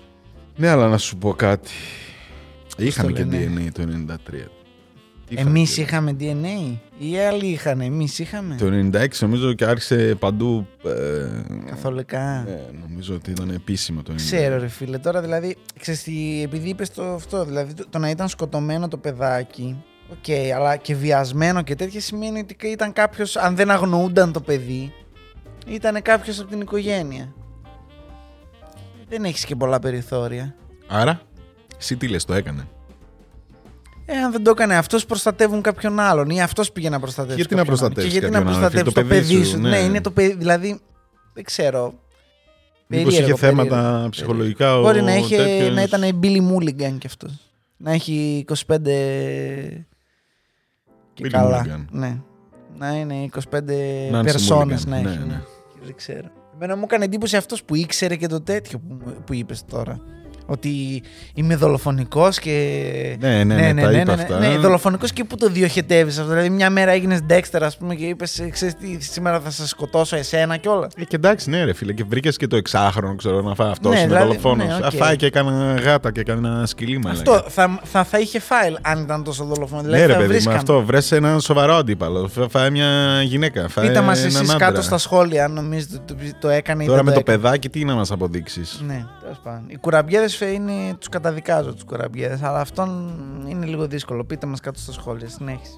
Ναι, αλλά να σου πω κάτι. Είχαμε το και λένε; DNA το 93. Τι Εμείς είχαμε. είχαμε DNA. Οι άλλοι είχαν. Εμείς είχαμε; Το 96 νομίζω και άρχισε παντού. Ε, Καθολικά. ναι, νομίζω ότι ήταν επίσημο το 96. Ξέρω ρε φίλε, τώρα δηλαδή, ξέρεις τι, επειδή είπες το αυτό, δηλαδή το, το να ήταν σκοτωμένο το παιδάκι, οκ, αλλά και βιασμένο και τέτοια σημαίνει ότι ήταν κάποιος, αν δεν αγνοούνταν το παιδί, ήταν κάποιος από την οικογένεια. Δεν έχεις και πολλά περιθώρια. Άρα, εσύ τι λες, το έκανε; Ε, αν δεν το έκανε αυτός, προστατεύουν κάποιον άλλον ή αυτός πήγε να προστατεύσει. Γιατί να κάποιον άλλον. προστατεύσεις Και γιατί να κάποιον άλλον, προστατεύει το, φίλε, το παιδί παιδί σου. σου, Ναι. ναι. είναι το παιδί. Δηλαδή, δεν ξέρω. Μήπως Περίεργο, είχε θέματα περίεργο. ψυχολογικά ο Μπορεί να, είχε, τέτοιος- να ήταν Billy Mulligan κι αυτός. Να έχει 25. Και Billy καλά. Mulligan. Ναι. Να είναι 25 Nancy περσόνες Mulligan. να έχει. Ναι, Ναι, ναι. Δεν ξέρω. Εμένα μου έκανε εντύπωση αυτός που ήξερε και το τέτοιο που, που είπες τώρα. Ότι είμαι δολοφονικός και. Ναι, ναι, ναι, τα είπε αυτά. ναι, δολοφονικός και πού το διοχετεύεις αυτό. Δηλαδή, μια μέρα έγινες Dexter, ας πούμε, και είπες: Ξέρεις τι, σήμερα θα σε σκοτώσω εσένα κιόλα. Ε, και εντάξει, ναι, ρε φίλε, και βρήκες και το εξάχρονο, ξέρω να φάει αυτός. Ναι, είναι δηλαδή, δολοφόνος. ναι, οκ. Αφάει και έκανε γάτα και έκανε ένα σκυλί, μα Αυτό θα, θα, θα είχε φάιλ αν ήταν τόσο δολοφονικό. Ναι, ρε θα παιδί, με βρίσκαν. αυτό βρες έναν σοβαρό αντίπαλο. Φα- Φάει μια γυναίκα. Φάει Πείτε μας έναν εσείς άντρα. κάτω στα σχόλια αν νομίζετε ότι το, το έκανε ή Τώρα δεν με το έκανε. παιδάκι, τι να μας αποδείξεις; Ναι, τέλος πάντων. Οι κουραμπιέδες είναι. Τους καταδικάζω τους κουραμπιέδες, αλλά αυτόν είναι λίγο δύσκολο. Πείτε μας κάτω στα σχόλια. Συνέχισε.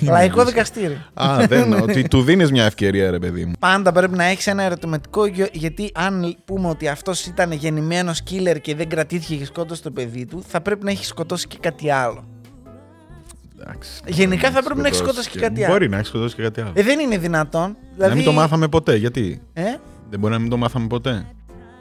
Λαϊκό δικαστήριο. Α, δεν, ότι του δίνεις μια ευκαιρία, ρε παιδί μου. Πάντα πρέπει να έχεις ένα ερωτηματικό, γιο- γιατί αν πούμε ότι αυτός ήταν γεννημένος killer και δεν κρατήθηκε και σκότωσε το παιδί του, θα πρέπει να έχεις σκοτώσει και κάτι άλλο. Εντάξει. Γενικά θα πρέπει να έχεις σκοτώσει και κάτι άλλο. Μπορεί να έχεις σκοτώσει και κάτι άλλο. Ε, δεν είναι δυνατόν. Να Δηλαδή, μην το μάθαμε ποτέ. Γιατί; Ε; δεν μπορεί να μην το μάθαμε ποτέ;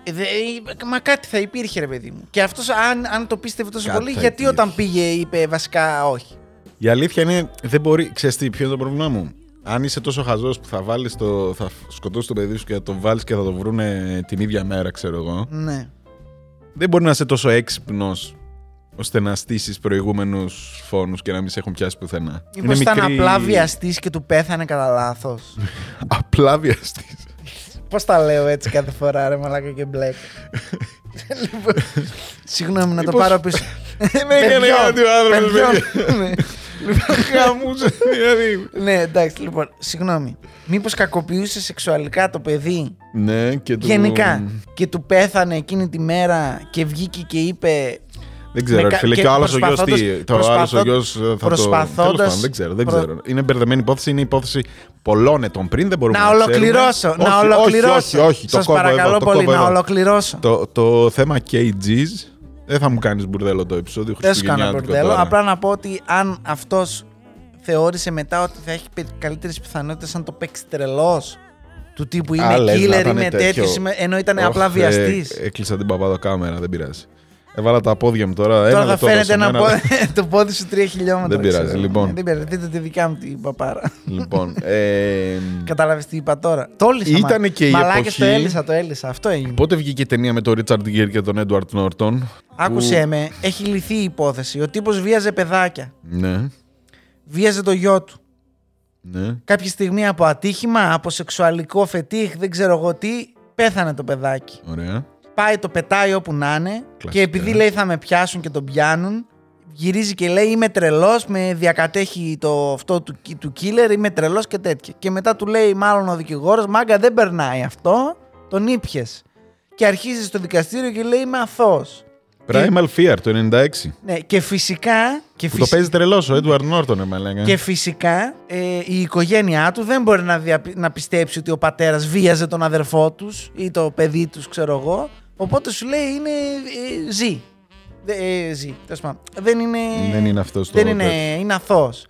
Ε, δε- ε, μα κάτι θα υπήρχε, ρε παιδί μου. Και αυτός, αν, αν το πίστευε τόσο Κάτι πολύ, θα γιατί υπήρχε. όταν πήγε είπε βασικά όχι. Η αλήθεια είναι, δεν μπορεί. Ξέρεις τι, ποιο είναι το πρόβλημά μου; Αν είσαι τόσο χαζός που θα βάλεις το. θα σκοτώσεις το παιδί σου και θα το βάλεις και θα το βρούνε την ίδια μέρα, ξέρω εγώ. Ναι. Δεν μπορεί να είσαι τόσο έξυπνος ώστε να στήσεις προηγούμενους φόνους και να μην σε έχουν πιάσει πουθενά. Μήπως ήταν απλά βιαστής και του πέθανε κατά λάθος; Απλά βιαστής. Πώς τα λέω έτσι κάθε φορά, ρε Μαλάκα και μπλεκ. λοιπόν, συγγνώμη να το Μήπως- πάρω πίσω. Δεν έκανε Παιδιών, κάτι ο άνθρωπος. παιδιών. Ναι. Χαμούσε. Δηλαδή. Ναι, εντάξει, λοιπόν, συγγνώμη. Μήπως κακοποιούσε σεξουαλικά το παιδί; Ναι, και του... γενικά και του πέθανε εκείνη τη μέρα και βγήκε και είπε. Δεν ξέρω, Με ρε κα- φίλε. και Και ο άλλος ο γιος προσπαθώντας- τι. Το άλλος προσπαθώ- ο γιο θα το. προσπαθώντας- Τέλος πάντων, Δεν ξέρω, δεν προ- ξέρω. Είναι μπερδεμένη υπόθεση. Είναι υπόθεση πολλών ετών πριν. Δεν μπορούμε Να να ολοκληρώσω, ξέρουμε. να Όχι, ολοκληρώσω. Όχι, όχι, όχι. το Σας κόβω εδώ, παρακαλώ το πολύ κόβω να εδώ. ολοκληρώσω. Το, το θέμα KGs δεν θα μου κάνεις μπουρδέλο το επεισόδιο Δεν σου κάνω Χριστουγεννιάτικο μπουρδέλο. τώρα. Απλά να πω ότι αν αυτός θεώρησε μετά ότι θα έχει καλύτερες πιθανότητες αν το παίξει τρελός, Του τύπου είμαι Α, λες να killer, ήταν είμαι τέτοιο. τέτοιος, ενώ ήταν Ωχ, απλά ε, βιαστής. έκλεισα την παπαδοκάμερα, δεν πειράζει. Έβαλα τα πόδια μου τώρα. Τώρα ένα θα λεπτό φαίνεται δώσε ένα μου, πόδι, το πόδι σου 3 χιλιόμετρα. Δεν πειράζει, ξέρω. λοιπόν. Ε, Δεν πειράζει, δείτε τη δικιά μου την παπάρα. Λοιπόν, ε, Κατάλαβες τι είπα τώρα. Το έλυσα. Ήτανε και η Μαλάκες, το εποχή- έλυσα, το έλυσα. Αυτό έγινε. πότε βγήκε η ταινία με τον Ρίτσαρντ Γκέρ και τον Έντουαρτ Νόρτον. Άκουσέ με, έχει λυθεί η υπόθεση. Ο τύπος βίαζε παιδάκια. Ναι, Βίαζε το γιο του. ναι. Κάποια στιγμή από ατύχημα, από σεξουαλικό φετίχ, δεν ξέρω εγώ τι, πέθανε το παιδάκι. Ωραία. Πάει, το πετάει όπου να είναι Κλασικά. και επειδή λέει θα με πιάσουν και τον πιάνουν, γυρίζει και λέει είμαι τρελός, με διακατέχει το αυτό του, του killer, είμαι τρελός και τέτοια. Και μετά του λέει μάλλον ο δικηγόρος, μάγκα δεν περνάει αυτό, τον ήπιες. Και αρχίζει στο δικαστήριο και λέει είμαι αθώος. Primal Fear το 96. Ναι, και φυσικά... Και Που το παίζει τρελός ο Έντουαρτ Νόρτον, ε, με λέγανε. Και φυσικά ε, η οικογένειά του δεν μπορεί να, διαπι- να πιστέψει ότι ο πατέρας βίαζε τον αδερφό τους ή το παιδί τους, ξέρω εγώ. Οπότε σου λέει είναι ε, ζει. Δε- ε, ζει. Τέλος πάντων. Δεν είναι. Δεν είναι αυτός το Δεν είναι, τέτοιο. είναι αθώος.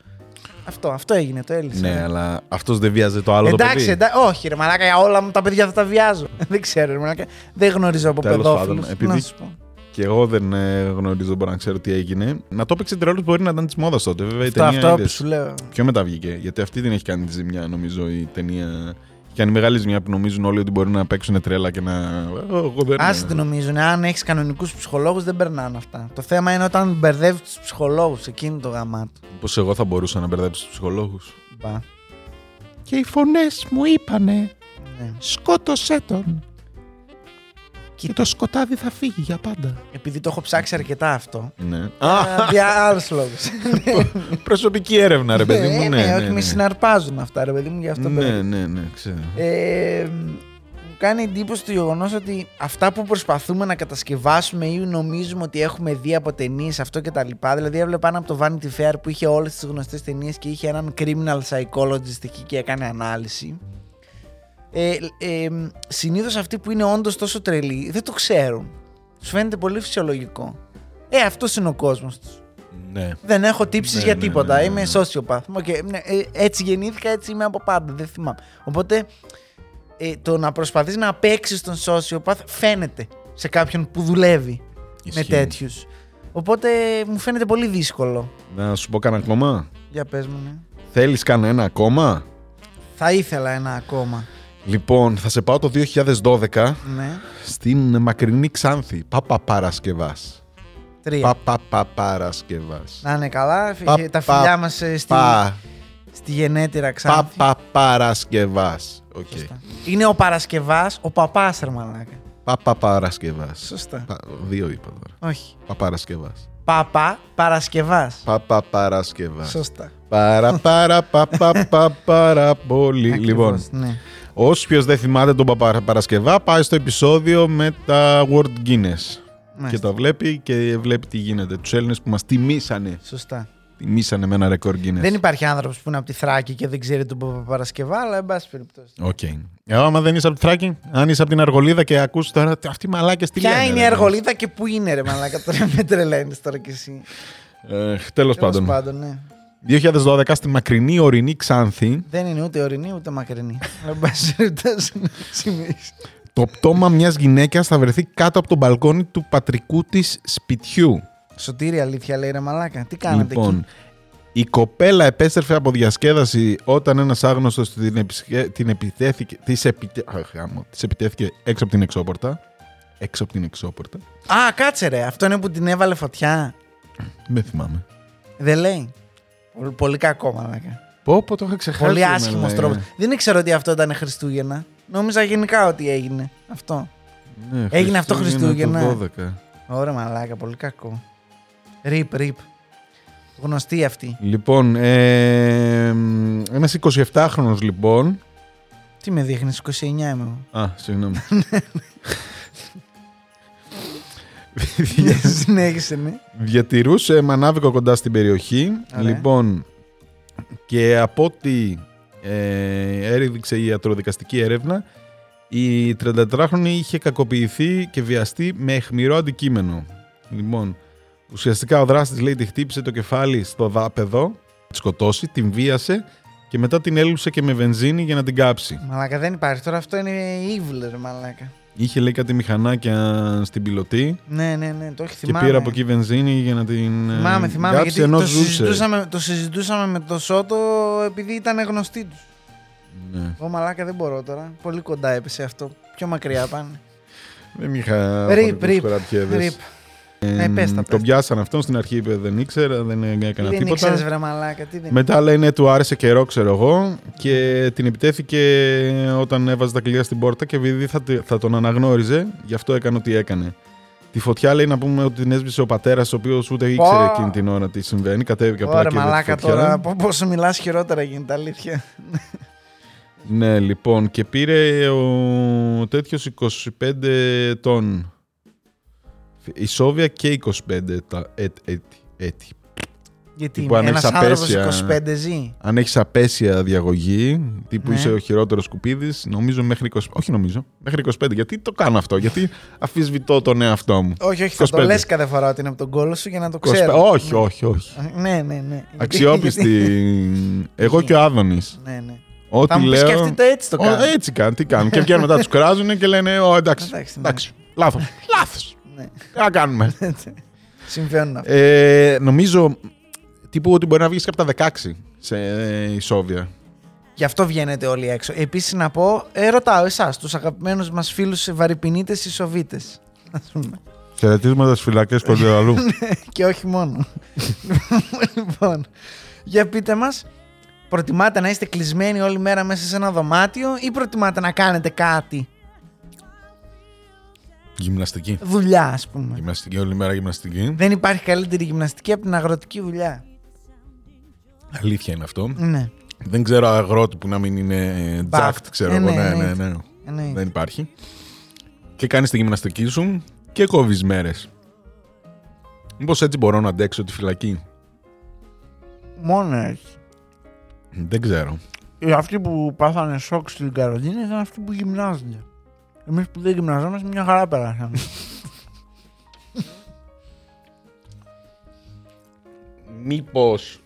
Αυτό, αυτό έγινε, το έλυσε. Ναι, αλλά αυτός δεν βιάζε το άλλο το Εντάξει, παιδί. εντάξει, όχι ρε μαλάκα, για όλα μου τα παιδιά θα τα βιάζω. δεν ξέρω ρε μαλάκα. Δεν γνωρίζω από Τέλος παιδόφιλους. πάντων, επειδή- Να σου πω. Και εγώ δεν ε, γνωρίζω, μπορώ να ξέρω τι έγινε. Να το παίξει τρελός μπορεί να ήταν της μόδας τότε. Βέβαια η Αυτό, ταινία αυτό που είδες. σου λέω. Πιο μετά βγήκε. Γιατί αυτή την έχει κάνει τη ζημιά, νομίζω η ταινία. Έχει κάνει μεγάλη ζημιά που νομίζουν όλοι ότι μπορεί να παίξουν τρέλα και να. «Ε, Εγώ δεν. Άσε τι νομίζουν. Αν έχεις κανονικούς ψυχολόγους, δεν περνάνε αυτά. Το θέμα είναι όταν μπερδεύεις τους ψυχολόγους. Εκείνο το γαμάτο. Πώ εγώ θα μπορούσα να μπερδέψω τους ψυχολόγους. Μπα. Και οι φωνές μου είπανε Ναι. σκότωσέ τον. Και το σκοτάδι θα φύγει για πάντα. Επειδή το έχω ψάξει αρκετά αυτό. Ναι. Α, Για άλλους λόγους. Προσωπική έρευνα, ρε παιδί μου. Ναι, όχι, ναι, με ναι. συναρπάζουν αυτά, ρε παιδί μου, γι' αυτό το Ναι, ναι, ναι, ξέρω. Ε, μου κάνει εντύπωση το γεγονός ότι αυτά που προσπαθούμε να κατασκευάσουμε ή νομίζουμε ότι έχουμε δει από ταινίες αυτό και τα λοιπά. Δηλαδή, έβλεπα ένα από το Vanity Fair που είχε όλες τις γνωστές ταινίες και είχε έναν criminal psychologist εκεί και έκανε ανάλυση. Ε, ε, Συνήθως αυτοί που είναι όντως τόσο τρελοί δεν το ξέρουν. Του φαίνεται πολύ φυσιολογικό. Ε, αυτός είναι ο κόσμος τους. Ναι. Δεν έχω τύψεις Ναι, για ναι, τίποτα. ναι, ναι, Είμαι ναι. sociopath. Οκ, ναι, ε, έτσι γεννήθηκα, έτσι είμαι από πάντα. Δεν θυμάμαι. Οπότε ε, το να προσπαθείς να παίξεις τον sociopath φαίνεται σε κάποιον που δουλεύει με Ισχύει. τέτοιους. Οπότε μου φαίνεται πολύ δύσκολο. Να σου πω κανένα ακόμα; Για πες μου, ναι. Θέλεις κανένα ακόμα; Θα ήθελα ένα ακόμα. Λοιπόν, θα σε πάω το 2012 Ναι. στην μακρινή Ξάνθη. Πάπα Παρασκευάς. Τρία. Πάπα Παρασκευάς. Να είναι καλά. Φι- Πα- τα πα- φιλιά μας στη, Πα, στη γενέτειρα Ξάνθη. Πάπα Παρασκευάς. Οκ. Σωστά. Είναι ο Παρασκευάς, ο παπάς ρε μαλάκα. Πάπα Παρασκευάς. Σωστά. Πα- Δύο είπα τώρα. Όχι. Παπα Παρασκευάς. Παπά Παρασκευάς. Πάπα Παρασκευάς. Σωστά. Παρα παρα πα πα πα πάρα πολύ. Ακριβώς, Λοιπόν, ναι. Όποιο δεν θυμάται τον Παπα Παρασκευά, πάει στο επεισόδιο με τα World Guinness. Και Μάλιστα. το βλέπει και βλέπει τι γίνεται. Τους Έλληνες που μας τιμήσανε. Σωστά. Τιμήσανε με ένα ρεκόρ Guinness. Δεν υπάρχει άνθρωπος που είναι από τη Θράκη και δεν ξέρει τον Παπαπαρασκευά, αλλά εν πάση περιπτώσει. Οκ. Ε, άμα δεν είσαι από τη Θράκη, αν είσαι από την Αργολίδα και ακούς τώρα «Τι- αυτοί οι μαλάκες τι Ποια λένε. είναι η ρε, Αργολίδα και πού είναι, ρε Μαλάκα, τώρα με τρελαίνεις τώρα κι εσύ. Ε, τέλος Τέλος πάντων. πάντων, ναι. 2012 στη μακρινή ορεινή Ξάνθη, Δεν είναι ούτε ορεινή ούτε μακρινή. Αλλά εν πάση περιπτώσει, ναι, συνέχισε. το πτώμα μιας γυναίκας θα βρεθεί κάτω από τον μπαλκόνι του πατρικού της σπιτιού. Σωτήρη αλήθεια λέει ρε Μαλάκα. Τι κάνετε λοιπόν, εκεί; η κοπέλα επέστρεφε από διασκέδαση όταν ένας άγνωστος την, επισκε... την επιτέθηκε, της, επιτε... Αχ, γάμο, της επιτέθηκε έξω από την εξώπορτα. Έξω από την εξώπορτα. Α, κάτσε ρε. Αυτό είναι που την έβαλε φωτιά. Δεν θυμάμαι. Δεν λέει. Πολύ- Πολύ κακό, Μαλάκα. Πω, πω, το είχα ξεχάσει. Πολύ εμένα, άσχημος ε. τρόπος. Δεν ήξερα ότι αυτό ήταν Χριστούγεννα. Νόμιζα γενικά ότι έγινε αυτό. Ναι, Έγινε αυτό το Χριστούγεννα. 12. Ωραία, μαλάκα, πολύ κακό. Ρίπ, ρίπ. Γνωστή αυτή. Λοιπόν, ε, ένας 27χρονος λοιπόν. Τι με δείχνεις, 29 είμαι εγώ. Α, συγγνώμη. Συνέχισε, ναι. Διατηρούσε μανάβικο κοντά στην περιοχή. Ωραία. Λοιπόν, και από ό,τι ε, έδειξε η ιατροδικαστική έρευνα, η 34χρονη είχε κακοποιηθεί και βιαστεί με αιχμηρό αντικείμενο. Λοιπόν, ουσιαστικά ο δράστης λέει τη χτύπησε το κεφάλι στο δάπεδο, τη σκοτώσει, την βίασε και μετά την έλουσε και με βενζίνη για να την κάψει. Μαλάκα δεν υπάρχει. Τώρα αυτό είναι evil, ρε μαλάκα. Είχε λέει κάτι μηχανάκια στην πιλωτή Ναι, ναι, ναι, το έχει και θυμάμαι. πήρε από εκεί βενζίνη για να την ε, Θυμάμαι, θυμάμαι. κάψει Γιατί ενώ το ζούσε. συζητούσαμε, το συζητούσαμε με το Σότο επειδή ήταν γνωστή τους. Ναι. Εγώ μαλάκα δεν μπορώ τώρα. Πολύ κοντά έπεσε αυτό. Πιο μακριά πάνε. Δεν είχα Ρίπ, χωρικούς ρίπ, περατιέδες. ρίπ. Ε, Ναι, πες τα, πες τον τα. πιάσαν αυτόν στην αρχή, είπε δεν ήξερα, δεν έκανα δεν τίποτα. ήξερες βρε μαλάκα. Τι δεν... Μετά λέει ναι, του άρεσε καιρό, ξέρω εγώ, και την επιτέθηκε όταν έβαζε τα κλειδιά στην πόρτα και επειδή θα, τη- θα τον αναγνώριζε, γι' αυτό έκανε ό,τι έκανε. Τη φωτιά λέει να πούμε ότι την έσβησε ο πατέρας, ο οποίος ούτε ήξερε εκείνη την ώρα τι συμβαίνει. Κατέβηκε απλά Ωραία και είδε τη μαλάκα φωτιά. τώρα. πο- Πόσο μιλάς χειρότερα γίνεται αλήθεια. Ναι, λοιπόν, και πήρε ο τέτοιος 25 ετών. Η Σόβια και 25 τα έτ- έτη. έτη. Γιατί Τύπου αν ένας έχεις άνθρωπος απέσια. 25 ζει. Αν έχεις απέσια διαγωγή, τύπου Ναι. είσαι ο χειρότερος σκουπίδης, νομίζω μέχρι 20. Όχι νομίζω, μέχρι 25. Γιατί το κάνω αυτό, Γιατί αφισβητώ τον εαυτό μου. Όχι, όχι, θα το 25. λες κάθε φορά ότι είναι από τον κόλο σου για να το 25. ξέρω. Όχι, όχι, όχι. Ναι, ναι, ναι. Αξιόπιστη. Εγώ και ο Άδωνης. Ναι, ναι. Ό,τι Θα μου πεις λέω. και αυτοί το έτσι το Ω, κάνουν. έτσι κάνουν, τι κάνουν. και βγαίνουν μετά, τους κράζουν και λένε: Ω, εντάξει. Εντάξει, ναι. Εντάξει. Λάθος. Λάθος. Ναι. Τι να κάνουμε. Συμβαίνουν αυτά. Ε, νομίζω τύπου ότι μπορεί να βγεις και από τα 16 σε ε, ισόβια. Γι' αυτό βγαίνετε όλοι έξω. Επίσης να πω, ε, ρωτάω εσάς, τους αγαπημένους μας φίλους βαρυπινίτες ή σοβίτες. Χαιρετίσματα στι φυλακές Κορδιαλού. και όχι μόνο. λοιπόν, για πείτε μας, προτιμάτε να είστε κλεισμένοι όλη μέρα μέσα σε ένα δωμάτιο ή προτιμάτε να κάνετε κάτι, Γυμναστική. δουλειά ας πούμε. Γυμναστική, όλη μέρα γυμναστική. Δεν υπάρχει καλύτερη γυμναστική από την αγροτική δουλειά. Αλήθεια είναι αυτό. Ναι. Δεν ξέρω αγρότη που να μην είναι τζάκτ, ξέρω Ε, εγώ. ναι, Ναι, ναι, εννοείται. ναι. Εννοείται. Δεν υπάρχει. Και κάνεις τη γυμναστική σου και κόβεις μέρες. Μήπως έτσι μπορώ να αντέξω τη φυλακή; Μόνος έτσι. Δεν ξέρω. Οι αυτοί που πάθανε σοκ στην καραντίνα ήταν αυτοί που γυμνάζονται. Εμείς που δεν γυμναζόμαστε, μια χαρά περάσαμε. Μήπως.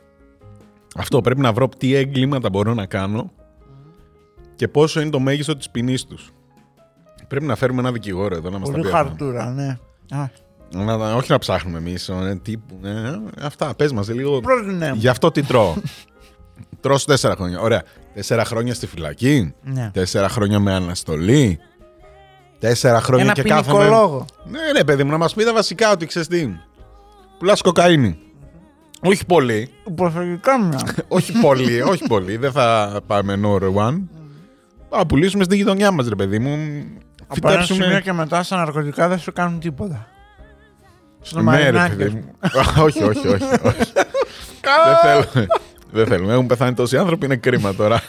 Αυτό πρέπει να βρω τι έγκληματα μπορώ να κάνω και πόσο είναι το μέγιστο της ποινής τους. Πρέπει να φέρουμε ένα δικηγόρο εδώ να μας τα Πολύ πει. αυτά. χαρτούρα, ναι. Α, Να, να- όχι να ψάχνουμε εμείς. τύπου. ναι. αυτά, πες μας λίγο. πρότεινε μου. Γι' αυτό τι τρώω. τρώω σε τέσσερα χρόνια. Ωραία. Τέσσερα χρόνια στη φυλακή. Ναι. Τέσσερα χρόνια με αναστολή. Τέσσερα χρόνια Ένα και ποινικό κάθομαι. λόγο. Ναι, ναι, παιδί μου, να μας πει τα βασικά ότι ξέρεις τι. Πουλάς κοκαίνη. Όχι πολύ. Προσωπικά μια. όχι πολύ, όχι πολύ. Δεν θα πάμε number one. Θα πουλήσουμε στη γειτονιά μας, ρε παιδί μου. Από ένα σημείο Φυτέψουμε. και μετά στα ναρκωτικά δεν σου κάνουν τίποτα. Στο Ναι, ρε Μαρινάκη, παιδί ας μου. πούμε. όχι, όχι, όχι. όχι. Δεν θέλουμε. Δεν θέλουμε. Έχουν πεθάνει τόσοι άνθρωποι, είναι κρίμα τώρα.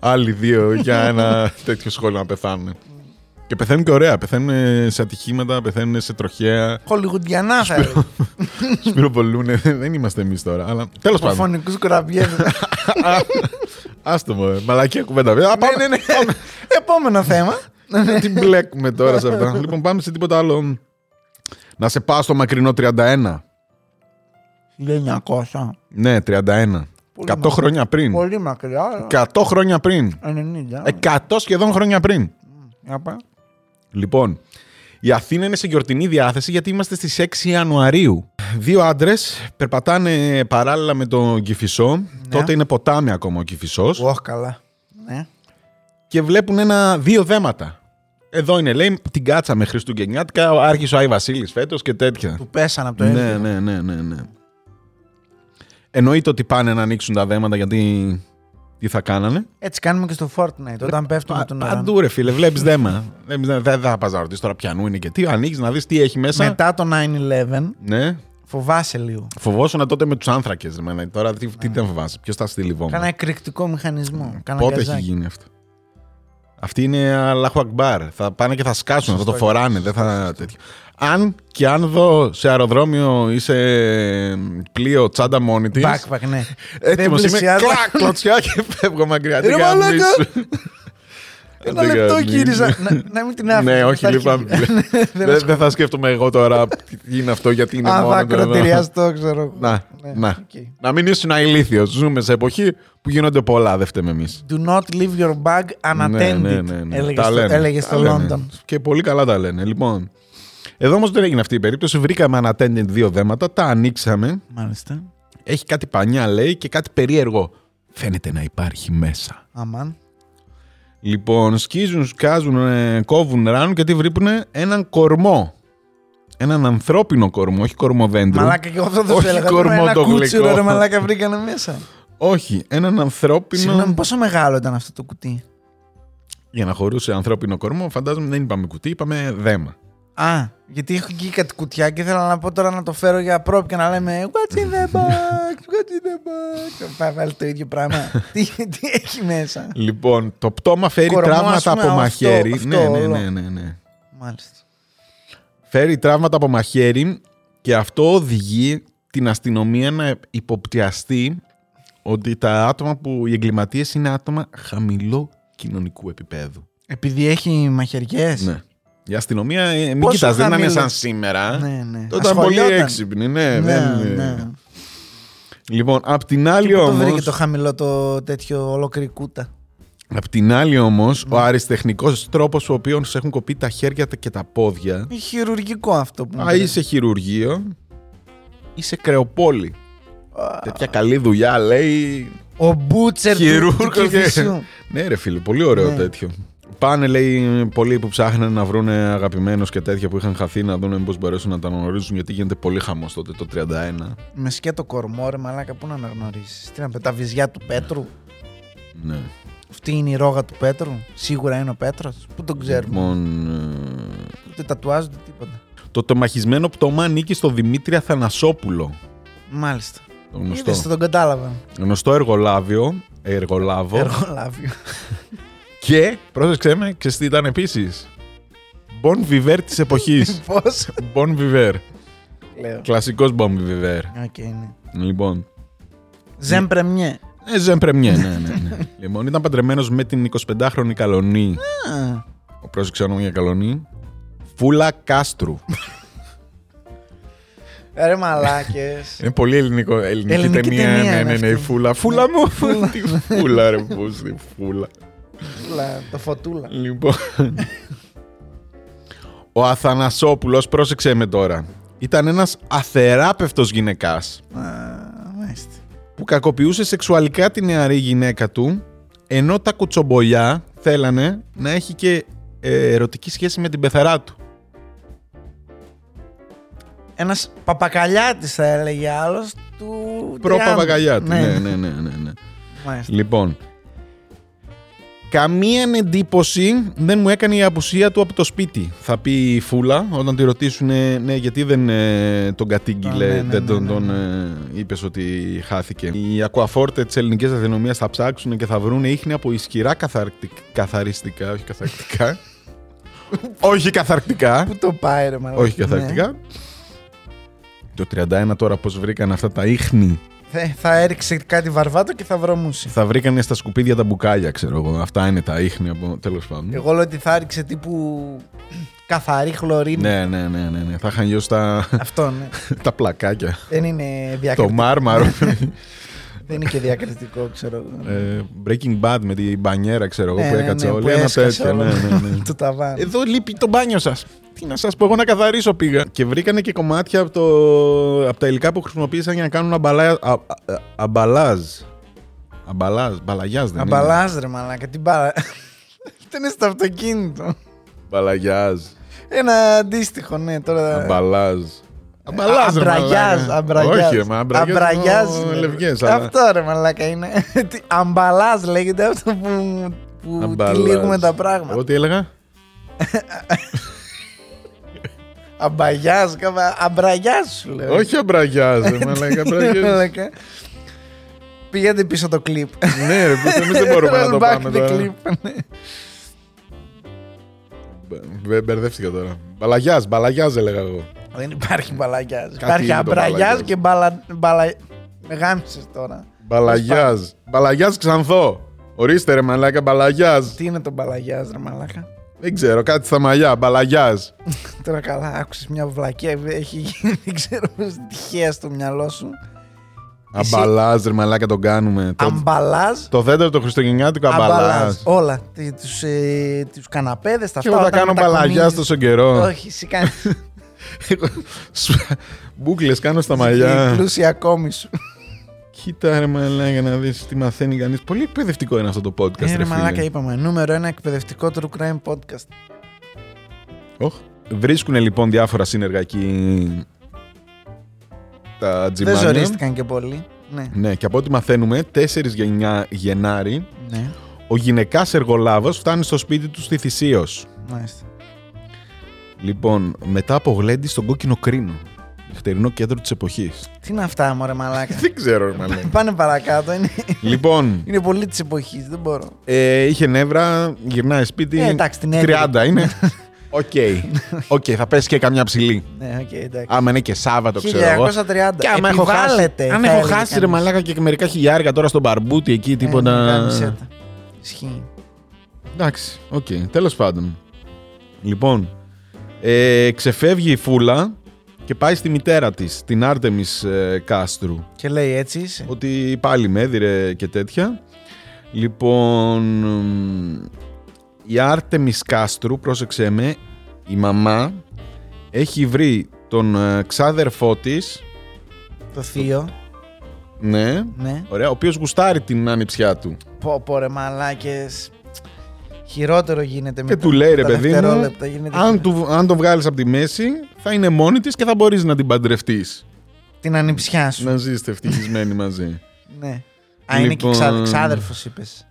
Άλλοι δύο για ένα τέτοιο σχόλιο να πεθάνουν. Και πεθαίνουν και ωραία. Πεθαίνουν σε ατυχήματα, πεθαίνουν σε τροχαία. Χολιγουντιανά θα έλεγα. Σπυροβολούν. Δεν είμαστε εμείς τώρα. Αλλά τέλος πάντων. Φωνικούς κουραμπιέδε. Άστο μου. Μαλακία κουβέντα. Α, πάμε. ναι, ναι. Επόμενο θέμα. Τι μπλέκουμε τώρα σε αυτά. λοιπόν, πάμε σε τίποτα άλλο. Να σε πάω στο μακρινό 31. 1900. Ναι, 31. 100 μακριά. χρόνια πριν. Πολύ μακριά. αλλά 100 χρόνια πριν. 90. 100 σχεδόν χρόνια πριν. Για πάμε. Λοιπόν, η Αθήνα είναι σε γιορτινή διάθεση γιατί είμαστε στις 6 Ιανουαρίου. Δύο άντρες περπατάνε παράλληλα με τον Κηφισό. Τότε είναι ποτάμι ακόμα ο Κηφισός. Ωχ, καλά. Ναι. και βλέπουν ένα, δύο δέματα. Εδώ είναι, λέει, την κάτσαμε Χριστουγεννιάτικα, άρχισε ο Άι Βασίλης φέτος και τέτοια. Του πέσανε από το Ναι, έργο. ναι, ναι, ναι, ναι. Εννοείται ότι πάνε να ανοίξουν τα δέματα γιατί τι θα κάνανε. Έτσι κάνουμε και στο Fortnite. Όταν πέφτουμε Πα- τον ουρανό. Παντού ρε φίλε, βλέπεις δέμα. Βλέπεις δέμα. Δεν θα πας να ρωτήσεις τώρα πιανού είναι και τι. Ανοίγεις να δεις τι έχει μέσα. Μετά το 9-11 Ναι. φοβάσαι λίγο. Φοβόσουν τότε με τους άνθρακες. ρε μάνα. Τώρα τι, τι δεν φοβάσαι. Ποιος θα στείλει βόμβα. Κάνα εκρηκτικό μηχανισμό. Κάνα Πότε έχει γκαζάκι. γίνει αυτό; Αυτή είναι Αλάχου Ακμπάρ. Θα πάνε και θα σκάσουν, θα το Σωστό. φοράνε. Δεν θα τέτοιο. Αν και αν δω σε αεροδρόμιο ή σε πλοίο τσάντα μόνη της. Backpack, ναι. Έτοιμο είμαι. πλησιάζω. Κλακ, κλωτσιά και φεύγω μακριά. Τι Ρε κάνεις. μαλάκα. Ένα λεπτό γύριζα. να, να μην την άφηνα. Ναι, όχι, στα λυπάμαι. αρχίδια. Δεν δεν θα σκέφτομαι εγώ τώρα τι είναι αυτό, γιατί είναι Α, μόνο. το- ακροτηριαστό, ξέρω. εγώ. Να, Ναι, να. οκ. Να μην ήσουν ηλίθιος. Ζούμε σε εποχή που γίνονται πολλά, δεν φταίμε εμείς. Do not leave your bag unattended. Έλεγες Τα στο- λένε. Έλεγες Τα στο λένε. London. Και πολύ καλά τα λένε. Λοιπόν, εδώ όμως δεν έγινε αυτή η περίπτωση. Βρήκαμε unattended δύο δέματα, τα ανοίξαμε. Μάλιστα. Έχει κάτι πανιά, λέει, και κάτι περίεργο. Φαίνεται να υπάρχει μέσα. Αμάν. Λοιπόν, σκίζουν, σκάζουν, ε, κόβουν, ράνουν και τι βρίσκουν έναν κορμό. Έναν ανθρώπινο κορμό, όχι κορμό δέντρου. Μαλάκα και εγώ αυτό δεν Όχι σου έλεγα. κορμό Τώρα Ένα το κούτσουρο γλυκό. ρε μαλάκα βρήκανε μέσα. Όχι, έναν ανθρώπινο. Συγγνώμη, πόσο μεγάλο ήταν αυτό το κουτί. Για να χωρούσε ανθρώπινο κορμό, φαντάζομαι δεν είπαμε κουτί, είπαμε δέμα. Α, γιατί έχω εκεί κάτι κουτιά και ήθελα να πω τώρα να το φέρω για πρόπ και να λέμε What's in the box, what's in the box; Πάει βάλει το ίδιο πράγμα. τι, τι έχει μέσα; Λοιπόν, το πτώμα φέρει Κορμό, τραύματα ας πούμε, από αυτό- μαχαίρι. αυτό ναι, ναι, όλο. ναι, ναι, ναι. Μάλιστα. Φέρει τραύματα από μαχαίρι και αυτό οδηγεί την αστυνομία να υποπτιαστεί ότι τα άτομα που οι εγκληματίες είναι άτομα χαμηλό κοινωνικού επίπεδου. Επειδή έχει μαχαιριές; Ναι. Η αστυνομία, ε, μην Πόσο κοιτάς, δεν είναι χαμηλό. σαν σήμερα. Ναι, ναι. Τότε ήταν πολύ Ασχολιόταν. έξυπνη, ναι. Ναι, δεν- ναι. Λοιπόν, απ' την άλλη Και πού το όμως... βρήκε το χαμηλό το τέτοιο ολόκληρη κούτα; Απ' την άλλη όμως, Ναι. ο αριστεχνικός τρόπος ο οποίος σε έχουν κοπεί τα χέρια και τα πόδια Είναι χειρουργικό αυτό που μου Α, πήρε. είσαι χειρουργείο, είσαι κρεοπόλη. Α, Τέτοια καλή δουλειά, λέει. Ο μπούτσερ του, του Χειρούργος και- Κηφισού. Ναι, ρε φίλε, πολύ ωραίο Ναι. τέτοιο. Πάνε, λέει, πολλοί που ψάχνανε να βρουν αγαπημένους και τέτοια που είχαν χαθεί να δουν μήπως μπορέσουν να τα αναγνωρίσουν γιατί γίνεται πολύ χαμός τότε το 31. Με σκέτο κορμό, ρε μαλάκα, πού να αναγνωρίσεις; Τι να πει, τα βυζιά του Πέτρου; Ναι. Αυτή είναι η ρόγα του Πέτρου. Σίγουρα είναι ο Πέτρος. Πού τον ξέρουμε; Λοιπόν, ε, Ούτε τατουάζονται τίποτα. το τεμαχισμένο πτώμα ανήκει στο Δημήτρη Αθανασόπουλο. Μάλιστα. Το γνωστό, Είδες, τον κατάλαβα. γνωστό εργολάβιο, εργολάβο. Εργολάβιο. Και, πρόσεξε με, ξέρεις τι ήταν επίσης. Bon Viver της εποχής. Πώς; bon viveur. Λέω. Κλασικός bon viveur. Οκ, ναι. Λοιπόν, Ζεν πρεμιέ. ε, Ζεν Πρεμιέ, ναι, ναι, ναι. λοιπόν, ήταν παντρεμένος με την 25χρονη Καλλονή. Α, Ο πρόσεξε όνομα για Καλλονή. Φούλα Κάστρου. Ρε μαλάκες. Είναι πολύ ελληνικό, ελληνική, Ελληνική ταινία. ταινία ναι, είναι ναι, ναι, αυτή. η Φούλα. Φούλα μου. Τι Φούλα, ρε, πώς τη Φούλα. Το φωτούλα. Λοιπόν. Ο Αθανασόπουλος, πρόσεξε με τώρα. Ήταν ένας αθεράπευτος γυναικάς Α, Μάλιστα. που κακοποιούσε σεξουαλικά τη νεαρή γυναίκα του ενώ τα κουτσομπολιά θέλανε να έχει και ε, ερωτική σχέση με την πεθαρά του. Ένας παπακαλιάτης θα έλεγε άλλος του. Προ-παπαγαλιάτη. 30. Ναι, ναι, ναι, ναι, ναι. Μάλιστα. Λοιπόν, καμία εντύπωση δεν μου έκανε η απουσία του από το σπίτι. Θα πει η Φούλα όταν τη ρωτήσουν ναι, γιατί δεν ε, τον κατήγγειλε, Α, ναι, ναι, δεν ναι, τον, ναι, τον ε, είπες ότι χάθηκε. Οι ακουαφόρτες της ελληνικής αστυνομίας θα ψάξουν και θα βρουν ίχνη από ισχυρά καθαρκτικ- καθαριστικά, όχι καθαρκτικά. όχι καθαρκτικά. Πού το πάει, ρε μαλάκα. όχι καθαρκτικά. Το 31 τώρα πώς βρήκαν αυτά τα ίχνη Ναι. Θα, θα έριξε κάτι βαρβάτο και θα βρωμούσε. Θα βρήκανε στα σκουπίδια τα μπουκάλια, ξέρω εγώ. Αυτά είναι τα ίχνη από τέλος πάντων. Εγώ λέω ότι θα έριξε τύπου καθαρή χλωρίνη. Ναι, ναι, ναι, ναι, ναι. Θα είχαν γύρω στα Αυτό, ναι. τα πλακάκια. Δεν είναι το διακριτικό. μάρμαρο. Δεν είναι και διακριτικό, ξέρω εγώ. ε, Breaking Bad με την μπανιέρα, ξέρω εγώ, Ναι, που ναι, έκατσε ναι, όλοι. που Ένα έσκασε τέτοιο. Ναι, όλο. ναι, ναι. Το ταβάνι. Εδώ λείπει το μπάνιο σας. Τι να σας πω, εγώ να καθαρίσω πήγα. Και βρήκανε και κομμάτια από, το... από τα υλικά που χρησιμοποίησαν για να κάνουν αμπαλά... α... α... αμπαλάζ. Αμπαλάζ, μπαλαγιάζ δεν είναι. Αμπαλάζ, ρε μαλάκα. Τι μπαλα. Αυτό είναι στο αυτοκίνητο. Μπαλαγιάζ. Ένα αντίστοιχο, ναι, τώρα. Αμπαλάζ. Αμπαλάζ, ρε Αμπραγιάζ, μαλάκα. αμπραγιάζ. Όχι, ρε, μα αμπραγιάζ. Αμπραγιάζ είναι είναι. λευγές, αλλά- Αυτό ρε μαλάκα είναι. Τι- Αμπαλάζ λέγεται αυτό που, που Αμπαλάζ. τυλίγουμε τα πράγματα. Εγώ τι έλεγα; Αμπαγιάζ, κάμα- αμπραγιάζ σου λέω. Όχι αμπραγιάζ, ρε μαλάκα. αμπραγιάζ. Μαλάκα. Πήγατε πίσω το κλιπ. Ναι, ρε, πούστε, εμείς δεν μπορούμε να το Roll back πάμε the τώρα. clip, ναι. Μπε- Μπερδεύτηκα τώρα. Μπαλαγιάζ, μπαλαγιάζ έλεγα εγώ. Δεν υπάρχει μπαλαγιάζ. Κάτι Υπάρχει είναι το αμπραγιάζ μπαλαγιάζ. και μπαλα... μπαλα... Με γάμισες τώρα. Μπαλαγιάζ. Μπαλαγιάζ ξανθό. Ορίστε ρε μαλάκα, μπαλαγιάζ. Τι είναι το μπαλαγιάζ, ρε μαλάκα; Δεν ξέρω, κάτι στα μαλλιά, μπαλαγιάζ. Τώρα καλά, άκουσες μια βλακία. Έχει γίνει, δεν ξέρω, τυχαία στο μυαλό σου. Εσύ- Αμπαλάζ, ρε μαλάκα, τον κάνουμε. Το, Αμπαλάζ; το δέντρο το χριστουγεννιάτικο αμπαλάζ. Όλα. Τους ε, τους καναπέδες, τα Και αυτά. εγώ θα όταν κάνω μετακομίζεις. μπαλαγιάζ τόσο καιρό. Όχι, εσύ κάνεις Μπούκλες κάνω στα η μαλλιά. πλούσια ακόμη σου. Κοίτα ρε μαλάκα να δεις τι μαθαίνει κανείς. Πολύ εκπαιδευτικό είναι αυτό το podcast. Ε, ρε ρε μαλάκα φίλε. είπαμε. Νούμερο ένα εκπαιδευτικό true crime podcast. Οχ. Βρίσκουν λοιπόν διάφορα σύνεργα εκεί τα Δεν τζιμάνια. ζορίστηκαν και πολύ. Ναι, Ναι, και από ό,τι μαθαίνουμε, 4 Γενιά- Γενάρη, ναι, ο γυναικάς εργολάβος φτάνει στο σπίτι του στη Θησίος. μάλιστα. Λοιπόν, μετά από γλέντι στον κόκκινο κρίνο. Χτερινό κέντρο της εποχής. Τι είναι αυτά, μωρέ μαλάκα; Δεν ξέρω, ρε μαλάκα. Πάνε παρακάτω. Είναι, λοιπόν, είναι πολύ της εποχής. Δεν μπορώ. ε, είχε νεύρα, γυρνάει σπίτι. Ε, εντάξει, την 30 είναι. Οκ. Οκ, θα πέσει και καμιά ψιλή. Ναι, οκ, εντάξει. Άμα είναι και Σάββατο, ξέρω εγώ. 1930. Και άμα έχω χάσει, Επιβάλλεται, αν θα έχω έλεγε χάσει ρε κανείς. μαλάκα και μερικά χιλιάρικα τώρα στον μπαρμπούτι εκεί, Ε, τίποτα. ναι, γάμησε τα. Ισχύει. Εντάξει, οκ, τέλος πάντων. Λοιπόν, ε, ξεφεύγει η Φούλα και πάει στη μητέρα της, την Άρτεμις ε, Κάστρου. Και λέει έτσι είσαι. Ότι πάλι με έδειρε και τέτοια. Λοιπόν, μ, η Άρτεμις Κάστρου, πρόσεξέ με, η μαμά έχει βρει τον ε, ξάδερφό της, Το θείο. ναι, Ναι. ωραία, ο οποίος γουστάρει την άνιψιά του. Πω, πω ρε μαλάκες. Χειρότερο γίνεται με Και τα- του λέει ρε τα παιδί μου, δευτερόλεπτα, γίνεται αν, του, αν το βγάλεις από τη μέση, θα είναι μόνη της και θα μπορείς να την παντρευτείς. Την ανιψιά σου. Να ζήσετε ευτυχισμένοι μαζί. Ναι. Α, είναι και Λοιπόν- ξά, ξάδερφος είπες.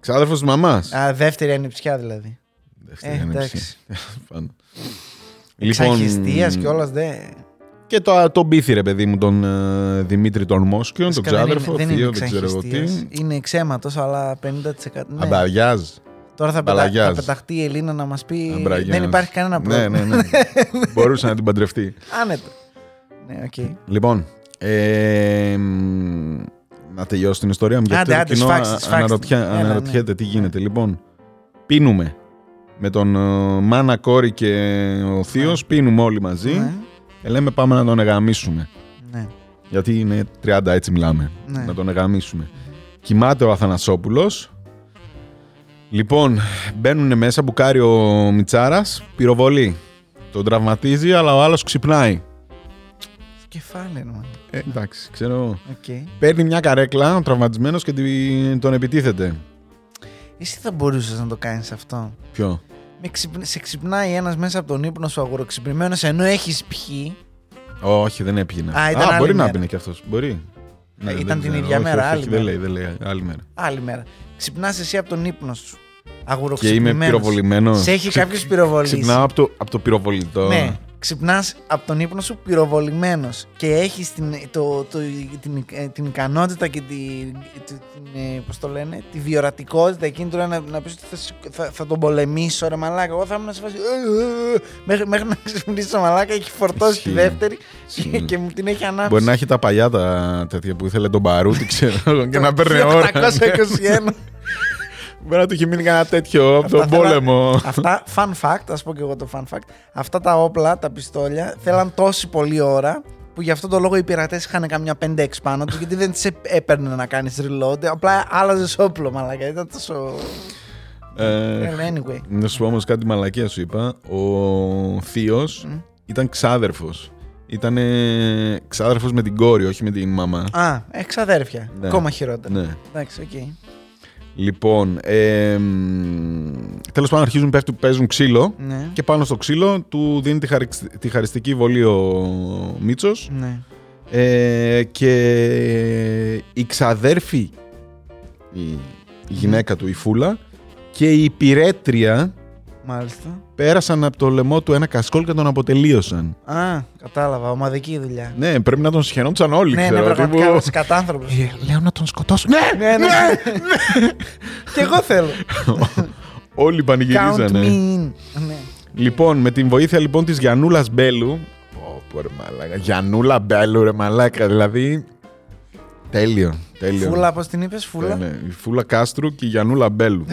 Ξάδερφος της μαμάς. Α, δεύτερη ανιψιά δηλαδή. Δεύτερη Ε, άνοιψη. εντάξει. Πάνω. Εξαχιστίας και όλας δε. Και το, τον πείθει ρε παιδί μου τον ε, Δημήτρη τον Μόσκιον, τον Βασικά δεν ξάδερφο, είναι- δεν θείο, είναι δεν ξέρω εγώ τι. εξαχιστίας. Είναι ξέματος, αλλά 50%. Ναι. Αμπαριάζ. Τώρα θα, πετα... Μπαλαγιάς. θα πεταχτεί η Ελίνα να μας πει Αμπραγιάς. δεν υπάρχει κανένα Ναι, πρόβλημα. ναι, ναι. Μπορούσε να την παντρευτεί. Άνετο. Ναι, οκ. Λοιπόν, ε, μ, να τελειώσω την ιστορία μου. Γιατί Άντε, το άντε, κοινό σφάξτε, α- σφάξτε. αναρωτιά- Έλα, ναι. αναρωτιέται τι γίνεται. Λοιπόν, πίνουμε. Με τον ε, μάνα κόρη και ο θείος πίνουμε όλοι μαζί Ναι, και λέμε πάμε να τονε γαμήσουμε. ναι, Γιατί είναι 30 έτσι μιλάμε. ναι. Να τονε γαμήσουμε. Κοιμάται ο Αθανασόπουλος. Λοιπόν, μπαίνουν μέσα, μπουκάρει ο Μιτσάρας, πυροβολεί. Τον τραυματίζει, αλλά ο άλλος ξυπνάει. Κεφάλι είναι. μάλλον. Ε, εντάξει, ξέρω εγώ. Οκ. Παίρνει μια καρέκλα, ο τραυματισμένος και τη- τον επιτίθεται. Εσύ θα μπορούσες να το κάνεις αυτό. Ποιο; Με ξυπ- Σε ξυπνάει ένας μέσα από τον ύπνο σου αγουροξυπνημένος ενώ έχεις πιει. Όχι, δεν έπινε. Α, ήταν άλλη μπορεί να μέρα. πίνει και αυτός. Μπορεί. Ναι, ήταν δεν την ξέρω. ίδια Όχι, μέρα, όχι, άλλη όχι, μέρα. Δεν λέει, δεν λέει. Άλλη μέρα. Άλλη μέρα. Ξυπνάς εσύ από τον ύπνο σου. Και είμαι Αγοροξυπνημένος. πυροβολημένος. Σε έχει Ξυ- κάποιος πυροβολήσει; Ξυπνάω από το, από το πυροβολητό. Ναι. Ξυπνάς από τον ύπνο σου πυροβολημένος και έχεις την, το, το, την, ε, την ικανότητα και τη, τη- την, ε, πώς το λένε, τη διορατικότητα εκείνη τώρα να, να πεις ότι θα, σηκ- θα, θα τον πολεμήσω ρε μαλάκα. Εγώ θα ήμουν σε φάση. «Ε, ε, ε», μέχρι, μέχρι να ξυπνήσει το μαλάκα έχει φορτώσει τη Ισχύει. δεύτερη και, Ισχύει. και μου την έχει ανάψει. Μπορεί να έχει τα παλιά τα τέτοια που ήθελε τον Μπαρούτι, ξέρω, και να παίρνει ώρα. 821. Μπορεί να του έχει μείνει κανένα τέτοιο από Αυτά τον θέλα- πόλεμο. Αυτά, fun fact, ας πω και εγώ το fun fact. Αυτά τα όπλα, τα πιστόλια, θέλαν τόση πολλή ώρα που γι' αυτό το λόγο οι πειρατές είχαν καμιά 5-6 πάνω τους γιατί δεν τις έπαιρνε να κάνεις reload. Απλά άλλαζες όπλο, μαλακά. Ήταν τόσο. Ε, Ε, anyway. Να σου πω όμως κάτι μαλακία σου είπα. Ο θείος Μμ. ήταν ξάδερφος. Ήταν ξάδερφος με την κόρη, όχι με την μαμά. Α, εξαδέρφια. Ναι. Ακόμα χειρότερα. Ναι. Εντάξει, οκ. Λοιπόν, ε, τέλος πάντων αρχίζουν πέφτουν, παίζουν ξύλο Ναι. και πάνω στο ξύλο του δίνει τη, χαρισ- τη χαριστική βολή ο Μίτσος. Ναι. Ε, και η ξαδέρφη, η, η γυναίκα του, η Φούλα, και η υπηρέτρια Μάλιστα. Πέρασαν από το λαιμό του ένα κασκόλ και τον αποτελείωσαν. Α, κατάλαβα. Ομαδική δουλειά. Ναι, πρέπει να τον συχαινόντουσαν όλοι, Ναι, ναι, ξέρω. πραγματικά. τύπου, Ένας κατάνθρωπος. «Ε, λέω να τον σκοτώσουν. Ναι, Ναι, ναι. Και εγώ θέλω. Όλοι Count πανηγυρίζανε. me in. Ναι. Λοιπόν, με την βοήθεια λοιπόν της Γιαννούλας Μπέλου. Πω, πω, ρε μαλάκα. Γιαννούλα Μπέλου, ρε μαλάκα. Δηλαδή, Τέλειο. τέλειο. Φούλα, πώς την είπες, Φούλα; Ναι, ναι. Η Φούλα Κάστρου και η Γιανούλα Μπέλου.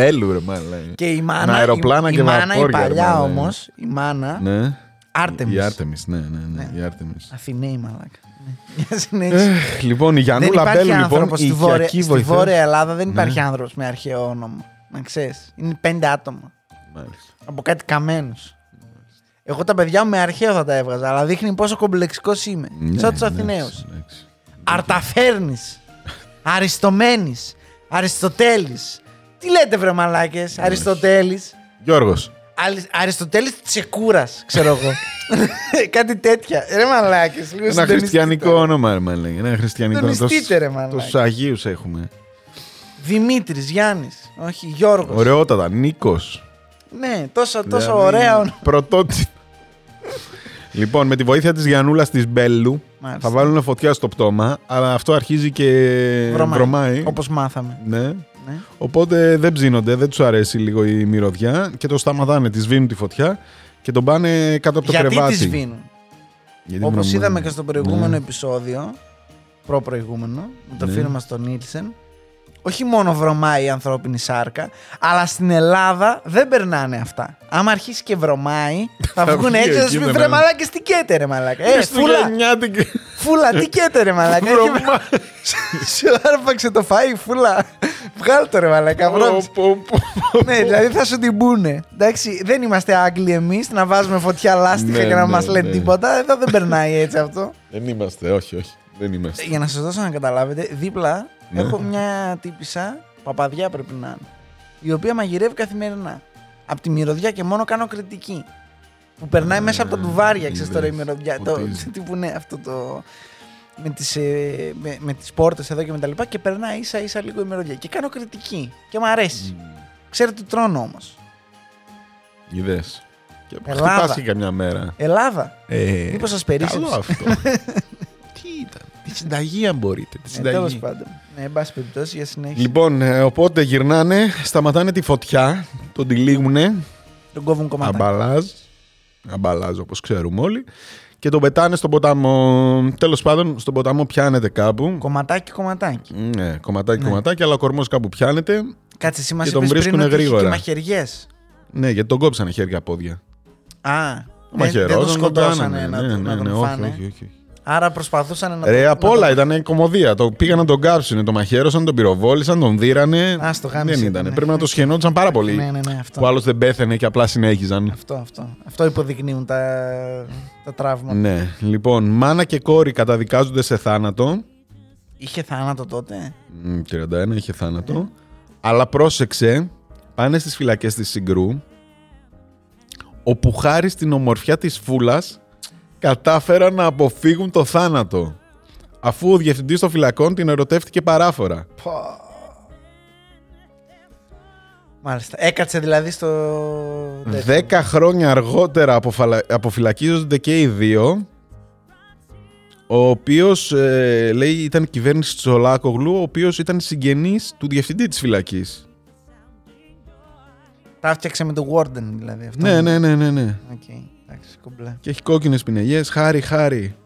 Μπέλου, ρε μάλλον. Και η μάνα. Με αεροπλάνα η, και η μάνα, η βαπόρια, ρε, παλιά μάλλον. όμως, η μάνα. Ναι. Άρτεμις. Η Άρτεμις, ναι, ναι, ναι. Ναι. Η Άρτεμις. Αθηναίοι, μαλάκα. Ναι. Για συνέχισε. Εχ, Λοιπόν, η δεν Γιανούλα υπάρχει Μπέλου, λοιπόν, άνθρωπος στη, η βόρεια, οικιακή στη βοηθός. Βόρεια Ελλάδα δεν υπάρχει Ναι. άνθρωπος με αρχαίο όνομα. Να ξέρεις. Είναι πέντε άτομα. Μάλιστα. Από κάτι καμένους. Εγώ τα παιδιά μου με αρχαίο θα τα έβγαζα, αλλά δείχνει πόσο κομπλεξικός είμαι. Ναι, Σαν τους ναι, Αθηναίους. εντάξει. Αρταφέρνης. Αριστομένης. Αριστοτέλης. Τι λέτε, βρε μαλάκες, Αριστοτέλης; Γιώργος. Αριστοτέλης Τσεκούρας, ξέρω εγώ. Κάτι τέτοια. Ρε μαλάκες. Ένα χριστιανικό όνομα, ρε μάλλον. Ένα χριστιανικό όνομα. Συντονιστείτε, ρε, μαλάκα. Τόσους Αγίους έχουμε. Δημήτρης, Γιάννης. Όχι, Γιώργος. Ωραιότατα. Νίκος. Ναι, τόσο, τόσο Δηλαδή, ωραία όνομα. Πρωτότυπο. λοιπόν, με τη βοήθεια της Γιαννούλας της Μπέλου Μάλιστα. θα βάλουν φωτιά στο πτώμα, αλλά αυτό αρχίζει και Βρωμάει. βρωμάει. Όπως μάθαμε. Ναι. Ναι. Οπότε δεν ψήνονται, δεν τους αρέσει λίγο η μυρωδιά και το σταματάνε, τη σβήνουν τη φωτιά και τον πάνε κάτω από το Γιατί κρεβάτι. τη σβήνουν. Γιατί Όπως βρωμάει. είδαμε και στο προηγούμενο Ναι. επεισόδιο, προ-προηγούμενο, με το Ναι. φίλο μας τον Νίλσεν, όχι μόνο βρωμάει η ανθρώπινη σάρκα, αλλά στην Ελλάδα δεν περνάνε αυτά. Άμα αρχίσει και βρωμάει, θα Θα βγουν βγει έξω να εκεί, σου πει δεν φρέ είναι. μαλάκα τι καίτε ρε μαλάκα. Ε, φούλα, Χριστουγεννιάτικη. φούλα, τι καίτε ρε μαλάκα. Έχει- Βρωμάει. Σου άρπαξε το φαΐ, φούλα. Βγάλ το ρε μαλάκα, βρώμισε. Πω, πω, πω. ναι, δηλαδή θα σου την πούνε. Εντάξει, δεν είμαστε Άγγλοι εμείς να βάζουμε φωτιά λάστιχα Ναι, και να ναι, μας λένε ναι. τίποτα. Εδώ δεν περνάει έτσι αυτό. Δεν είμαστε, όχι, όχι. Δεν είμαστε. Για να σας δώσω να καταλάβετε, δίπλα Ναι. έχω μια τύπησα, παπαδιά πρέπει να είναι, η οποία μαγειρεύει καθημερινά. Από τη μυρωδιά και μόνο κάνω κριτική. Που περνάει μέσα από τα ντουβάρια, ξέρεις τώρα η είδες. μυρωδιά. Το, Ποτίζει. τι που είναι αυτό το. Με τις, ε, με, με τις πόρτες εδώ και με τα λοιπά και περνάει ίσα ίσα λίγο η μυρωδιά και κάνω κριτική και μου αρέσει. Ξέρετε τι τρώνε όμως; Είδες. Και Ελλάδα. χτυπάς και καμιά μέρα. Ελλάδα. Ε, Μήπως σας περίσσεψε. Καλό αυτό. Τι ήταν. Τη συνταγή αν μπορείτε. Τη Ε, τέλος συνταγή. πάντων. Ναι, εν πάση περιπτώσει, για συνέχεια. Λοιπόν, ε, οπότε γυρνάνε, σταματάνε τη φωτιά, τον τυλίγουνε, Τον κόβουν κομμάτι. αμπαλάζ, αμπαλάζ όπως ξέρουμε όλοι, και τον πετάνε στον ποταμό. Τέλος πάντων, στον ποταμό πιάνεται κάπου. Κομματάκι, κομματάκι. Ναι, κομματάκι, Ναι. κομματάκι, αλλά ο κορμός κάπου πιάνεται. Κάτσε, εσύ μας Και τον είπες πριν βρίσκουνε ότι είχε και γρήγορα. μαχαιριές. Ναι, γιατί τον κόψανε χέρια πόδια. Α, Ο δεν, μαχαιρός δεν τον τον σκοτώσανε κάνανε. να, Ναι, τον- ναι, να ναι, τον όχι, φάνε. όχι, όχι, όχι. Άρα προσπαθούσαν να Ρε, τον- απ' να όλα τον- ήταν κομμωδία. Το πήγαν να τον κάψουν, τον μαχαίρωσαν, τον πυροβόλησαν, τον δίρανε. Α, στο γάμισε Δεν ήταν, ήταν. ναι. Πρέπει να το σχαινόντουσαν πάρα πολύ. Ναι, ναι, ναι, αυτό. Που άλλος δεν πέθανε και απλά συνέχιζαν. Αυτό, αυτό. Αυτό υποδεικνύουν τα, τα τραύματα. Ναι. Λοιπόν, μάνα και κόρη καταδικάζονται σε θάνατο. Είχε θάνατο τότε. Μ, 31 είχε θάνατο. Αλλά πρόσεξε, πάνε στις φυλακές της Συγκρού, όπου χάρη στην ομορφιά της φούλας κατάφεραν να αποφύγουν το θάνατο. Αφού ο διευθυντής των φυλακών την ερωτεύτηκε παράφορα. Πω. Μάλιστα. Έκατσε δηλαδή στο. τέτοιο. Δέκα χρόνια αργότερα αποφαλα- αποφυλακίζονται και οι δύο. Ο οποίος λέει ήταν η κυβέρνηση του Τσολάκογλου, ο οποίος ήταν συγγενής του διευθυντή της φυλακής. Τα έφτιαξε με το Warden δηλαδή. Αυτό. Ναι, ναι, ναι, ναι, ναι. Οκ, εντάξει, κομπλέ. Και έχει κόκκινες πινελιές. Χάρη, χάρη.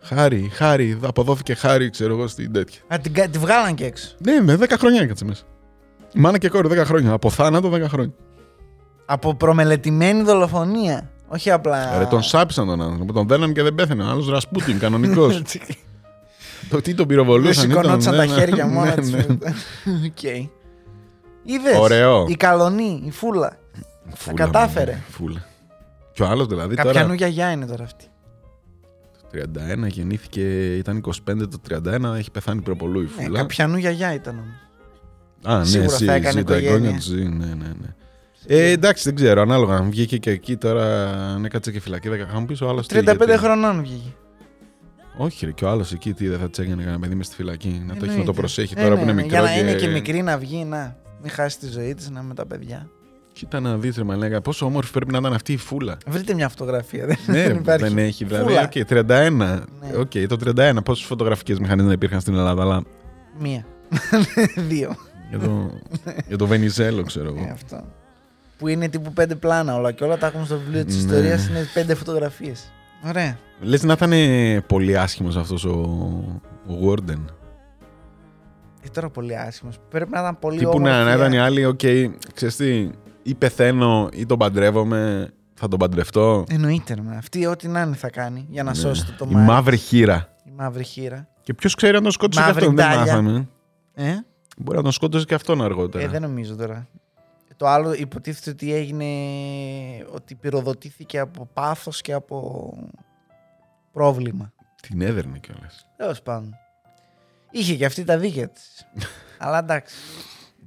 Χάρη, χάρη. Αποδόθηκε χάρη, ξέρω εγώ, στην τέτοια. Α, την, κα- τη βγάλαν και έξω. Ναι, με 10 χρόνια έκατσε μέσα. Μάνα και κόρη 10 χρόνια. Από θάνατο 10 χρόνια. Από προμελετημένη δολοφονία. Όχι απλά. Ρε, τον σάπισαν τον άνθρωπο. Τον δέναν και δεν πέθανε. Ο άλλος Ρασπούτιν, κανονικός. το τι τον Δεν πυροβολούσαν. ήταν, σηκωνόντουσαν ναι, τα ναι, χέρια ναι, μόνα ναι, τη. ναι. Οκ. Είδες. Ωραίο. Η καλονή, η φούλα. Φούλα, κατάφερε. ναι, Φούλα. Και ο άλλος δηλαδή Κάποιανού τώρα. γιαγιά είναι τώρα αυτή. Το 31 γεννήθηκε, ήταν 25 το 31, έχει πεθάνει προ πολλού η Ναι, φούλα. κάποιανού γιαγιά ήταν όμως. Α, ναι, σίγουρα ζει, θα έκανε ζει, τα οικογένεια. εγγόνια του ζει, ναι, ναι, ναι. Ε, εντάξει, δεν ξέρω, ανάλογα. Αν βγήκε και εκεί τώρα, αν έκατσε και φυλακή 10 χρόνια πίσω, ο άλλος 35 χρονών βγήκε. Όχι, ρε, και ο άλλος εκεί τι δεν θα της έκανε κανένα παιδί μες στη φυλακή. Να το έχει να το Εννοείται. προσέχει Ε, τώρα ναι, που είναι ναι, μικρό. Για να είναι και μικρή να βγει, να μην χάσει τη ζωή της, να είναι με τα παιδιά. Κοίτα να δεις, ρε Μαλάκα, πόσο όμορφη πρέπει να ήταν αυτή η φούλα. Βρείτε μια φωτογραφία. Δεν, ναι, δεν υπάρχει. δεν έχει. Δηλαδή, Φούλα. οκ, 31. Ναι. Οκ, το 31. Πόσες φωτογραφικές μηχανές υπήρχαν στην Ελλάδα, αλλά Μία. Δύο. για το, για το Βενιζέλο, ξέρω Ε, εγώ. αυτό. Που είναι τύπου πέντε πλάνα όλα και όλα τα έχουμε στο βιβλίο της Ναι. ιστορίας. Είναι πέντε φωτογραφίες. Ωραία. Λες να ήταν πολύ άσχημος αυτός ο, ο Warden. Ε, τώρα πολύ άσχημος. Πρέπει να ήταν πολύ Τύπου όμορφη. να, να ήταν οι άλλοι, οκ, ξέρεις τι, ή πεθαίνω ή τον παντρεύομαι, θα τον παντρευτώ; Εννοείται, ρε, Αυτή ό,τι να είναι θα κάνει για να Ναι. σώσει το Η Μάρι. μαύρη χήρα. Η μαύρη χήρα. Και ποιος ξέρει αν τον σκότωσε και Μαύρη αυτόν, δεν ντάλια. μάθαμε. Ε, Μπορεί να τον σκότωσε και αυτόν αργότερα. ε, δεν νομίζω τώρα. Το άλλο υποτίθεται ότι έγινε. ότι πυροδοτήθηκε από πάθος και από πρόβλημα. Την έδερνε κιόλας. Τέλος πάντων. Είχε και αυτή τα δίκαια της. Αλλά εντάξει.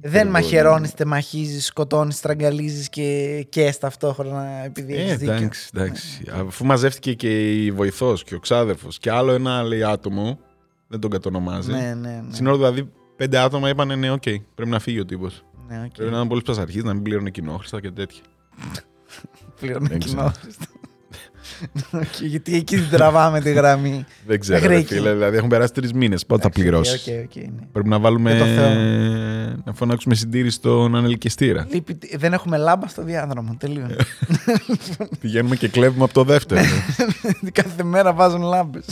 Δεν μαχαιρώνεις, τεμαχίζει, σκοτώνεις, στραγγαλίζεις και και ταυτόχρονα επειδή Ε, έχει δίκιο. εντάξει, εντάξει. Αφού μαζεύτηκε και η βοηθός και ο ξάδερφος και άλλο ένα λέει άτομο, δεν τον κατονομάζει. Ναι, ναι, ναι. Στην ώρα δηλαδή πέντε άτομα είπαν ναι, οκ, πρέπει να φύγει ο τύπος. ναι οκ. Πρέπει να είναι πολύ ψαρχή, να μην πλήρωνε κοινόχρηστα και τέτοια. Πληρώνω Δεν κοινό. Οκ, γιατί εκεί την τραβάμε τη γραμμή. Δεν ξέρω, Μέχρι ρε εκεί. φίλε, δηλαδή έχουν περάσει τρεις μήνες. Πότε θα Εντάξει, πληρώσεις; οκ, οκ, ναι. Πρέπει να βάλουμε. Με το Θεό. να φωνάξουμε συντήρηση στον ανελκυστήρα. Λείπει- δεν έχουμε λάμπα στο διάδρομο. Τέλειο. Πηγαίνουμε και κλέβουμε από το δεύτερο. Κάθε μέρα βάζουν λάμπες.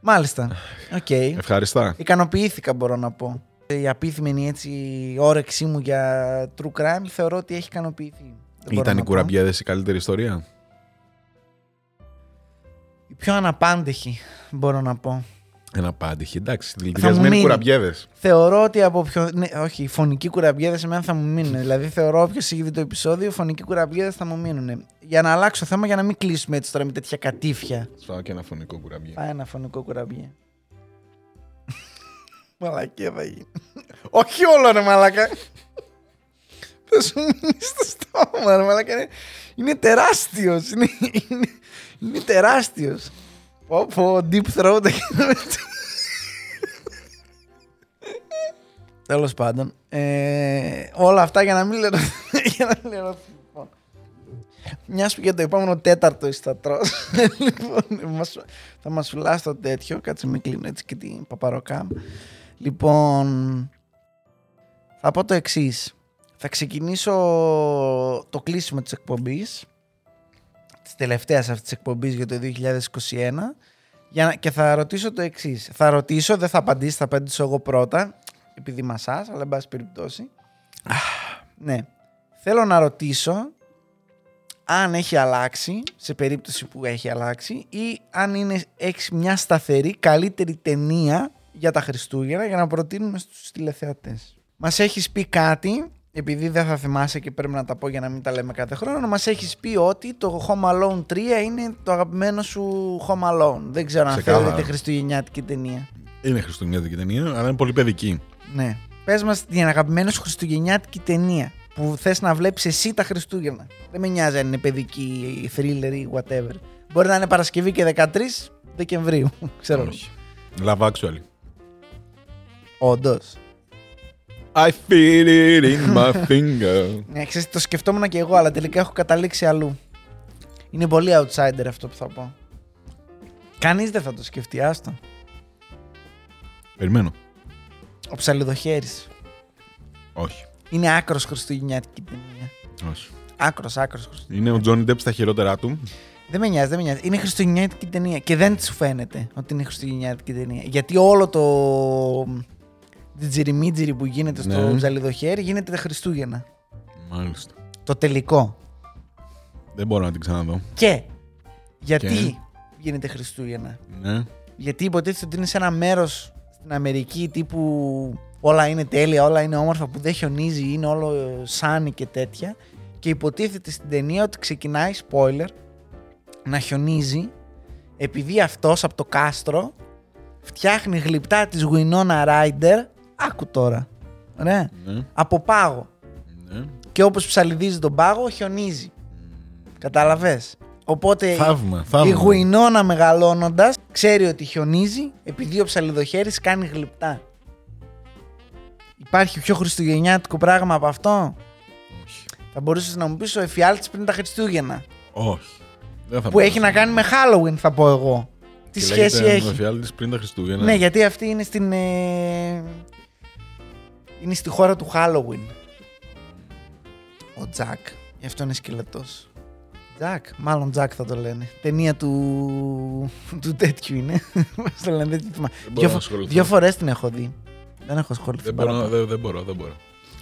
Μάλιστα. Οκ. Ευχαριστώ. Ικανοποιήθηκα, μπορώ να πω. Η απύθμενη έτσι όρεξή μου για true crime θεωρώ ότι έχει ικανοποιηθεί. Δεν μπορώ Ήταν να οι πω. κουραμπιέδες η καλύτερη ιστορία; Η πιο αναπάντεχη, μπορώ να πω. Αναπάντεχη. Εντάξει, μου δηλητηριασμένοι μείνει. κουραμπιέδες. Θεωρώ ότι από πιο. Ναι, όχι, οι φωνικοί κουραμπιέδες εμένα θα μου μείνουν. δηλαδή, θεωρώ όποιος έχει δει το επεισόδιο, οι φωνικοί κουραμπιέδες θα μου μείνουν. Για να αλλάξω θέμα, για να μην κλείσουμε έτσι τώρα με τέτοια κατήφια. Σφάω και ένα φωνικό κουραμπιέ. Πάει ένα φωνικό κουραμπιέ. Μαλακία θα γίνει. όχι όλο ρε μαλακά. θα σου μείνει στο στόμα ρε μαλακά. Είναι, είναι τεράστιος. Είναι, είναι, είναι τεράστιος. Πω πω, deep throat. Τέλος πάντων. Ε, όλα αυτά για να μην λερωθεί. για να μην λερωθεί. Λοιπόν. Μια που για το επόμενο τέταρτο είσαι θα τρως. λοιπόν, μας- θα μας φυλάς το τέτοιο. Κάτσε με κλείνω έτσι και την παπαροκάμ. Λοιπόν, θα πω το εξής. Θα ξεκινήσω το κλείσιμο της εκπομπής της τελευταίας αυτής της εκπομπής για το 2021 για να, και θα ρωτήσω το εξής. Θα ρωτήσω, δεν θα απαντήσει, θα απαντήσω εγώ πρώτα επειδή μασάς, αλλά εν πάση περιπτώσει. ναι. Θέλω να ρωτήσω αν έχει αλλάξει, σε περίπτωση που έχει αλλάξει, ή αν είναι, έχει μια σταθερή, καλύτερη ταινία για τα Χριστούγεννα για να προτείνουμε στους τηλεθεατές. Μας έχεις πει κάτι, επειδή δεν θα θυμάσαι και πρέπει να τα πω για να μην τα λέμε κάθε χρόνο, μας έχεις πει ότι το Home Alone 3 είναι το αγαπημένο σου Home Alone. Δεν ξέρω αν Ξεκάθαρα. θέλετε χριστουγεννιάτικη ταινία. Είναι χριστουγεννιάτικη ταινία, αλλά είναι πολύ παιδική. Ναι. Πες μας την αγαπημένη σου χριστουγεννιάτικη ταινία που θες να βλέπεις εσύ τα Χριστούγεννα. Δεν με νοιάζει αν είναι παιδική, thriller ή whatever. Μπορεί να είναι Παρασκευή και 13 Δεκεμβρίου. Ξέρω. Όχι. Love Actually. Όντως. I feel it in my finger. Ναι, ξέρεις, το σκεφτόμουν και εγώ, αλλά τελικά έχω καταλήξει αλλού. Είναι πολύ outsider αυτό που θα πω. Κανείς δεν θα το σκεφτεί, άστο. Περιμένω. Ο ψαλιδοχέρης. Όχι. Είναι άκρος χριστουγεννιάτικη ταινία. Όχι. Άκρος, άκρος χριστουγεννιάτικη. Είναι ο Τζόνι Ντέπ στα χειρότερά του. Δεν με νοιάζει, δεν με νοιάζει. Είναι χριστουγεννιάτικη ταινία. Και δεν σου φαίνεται ότι είναι χριστουγεννιάτικη ταινία. Γιατί όλο το τζιριμίτζιρι που γίνεται στο Ναι. ψαλιδοχέρι γίνεται τα Χριστούγεννα. Μάλιστα. Το τελικό. Δεν μπορώ να την ξαναδώ. Και γιατί Και; γίνεται Χριστούγεννα; Ναι. Γιατί υποτίθεται ότι είναι σε ένα μέρος στην Αμερική τύπου όλα είναι τέλεια, όλα είναι όμορφα που δεν χιονίζει, είναι όλο σάνι και τέτοια. Και υποτίθεται στην ταινία ότι ξεκινάει, spoiler, να χιονίζει επειδή αυτός από το κάστρο φτιάχνει γλυπτά της Winona Ryder, άκου τώρα, ωραία, Ναι. από πάγο. ναι. Και όπως ψαλιδίζει τον πάγο, χιονίζει. Κατάλαβες. Οπότε Θαύμα, η θαύμα. γουινόνα μεγαλώνοντας ξέρει ότι χιονίζει επειδή ο ψαλιδοχέρης κάνει γλυπτά. Υπάρχει πιο χριστουγεννιάτικο πράγμα από αυτό; Όχι. Θα μπορούσες να μου πεις ο εφιάλτης πριν τα Χριστούγεννα. Όχι. Δεν θα Που μπορούσα. έχει να κάνει με Halloween, θα πω εγώ. Τι Και σχέση λέγεται έχει; Νοφιάλτης πριν τα Χριστούγεννα. Ναι, γιατί αυτή είναι στην. ε, Είναι στη χώρα του Halloween. Ο Τζακ. Γι' αυτό είναι σκελετός. Τζακ, μάλλον Τζακ θα το λένε. Ταινία του, του τέτοιου είναι. Πώς το λένε, δεν τη θυμάμαι. Δεν μπορώ Δύο, να ασχοληθώ. δύο φορές την έχω δει. Δεν έχω ασχοληθεί Δεν μπορώ, παραπάνω. δεν, δεν μπορώ, δεν μπορώ.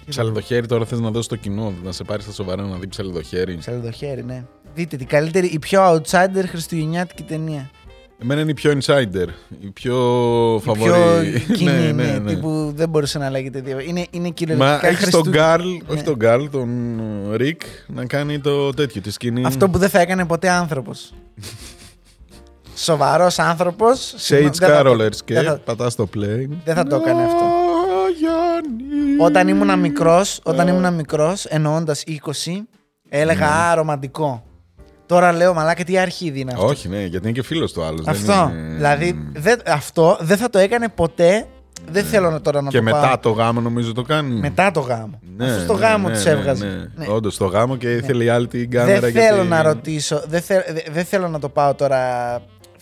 Ψαλιδοχέρι τώρα θες να δώσει στο κοινό, να σε πάρει στα σοβαρά να δει ψαλιδοχέρι. Ψαλιδοχέρι, ναι. Δείτε την καλύτερη, η πιο outsider χριστουγεννιάτικη ταινία. Εμένα είναι η πιο insider, η πιο Η φαβορή. πιο κοινή, ναι, τύπου δεν μπορούσε να λέγεται δύο. Είναι, είναι Μα κυριολεκτικά έχει τον Χριστού- Γκάρλ, Ναι. όχι τον Γκάρλ, τον Ρικ, να κάνει το τέτοιο, τη σκηνή. Αυτό που δεν θα έκανε ποτέ άνθρωπος. Σοβαρός άνθρωπος. Sage συγγνώμη, δεν θα το- Carolers και δεν θα- πατά στο play. Δεν θα το έκανε αυτό. Α, Γιάννη. Όταν ήμουν μικρός, όταν ήμουν μικρός, εννοώντας 20, έλεγα Ναι. «Α, ρομαντικό». Τώρα λέω μαλάκα τι αρχίδι είναι αυτό. Όχι, ναι, γιατί είναι και φίλος του άλλου. Αυτό. Δηλαδή, δεν- αυτό δεν θα το έκανε ποτέ. Δεν θέλω να τώρα να Και το μετά πάω. το γάμο νομίζω το κάνει. Μετά το γάμο. Ναι, Αυτό στο ναι, γάμο ναι, τους ναι, έβγαζε. Ναι, Ναι. Όντως, στο γάμο και ήθελε η άλλη την κάμερα. Δεν γιατί- θέλω να ρωτήσω, δεν, θε- δε- δεν θέλω να το πάω τώρα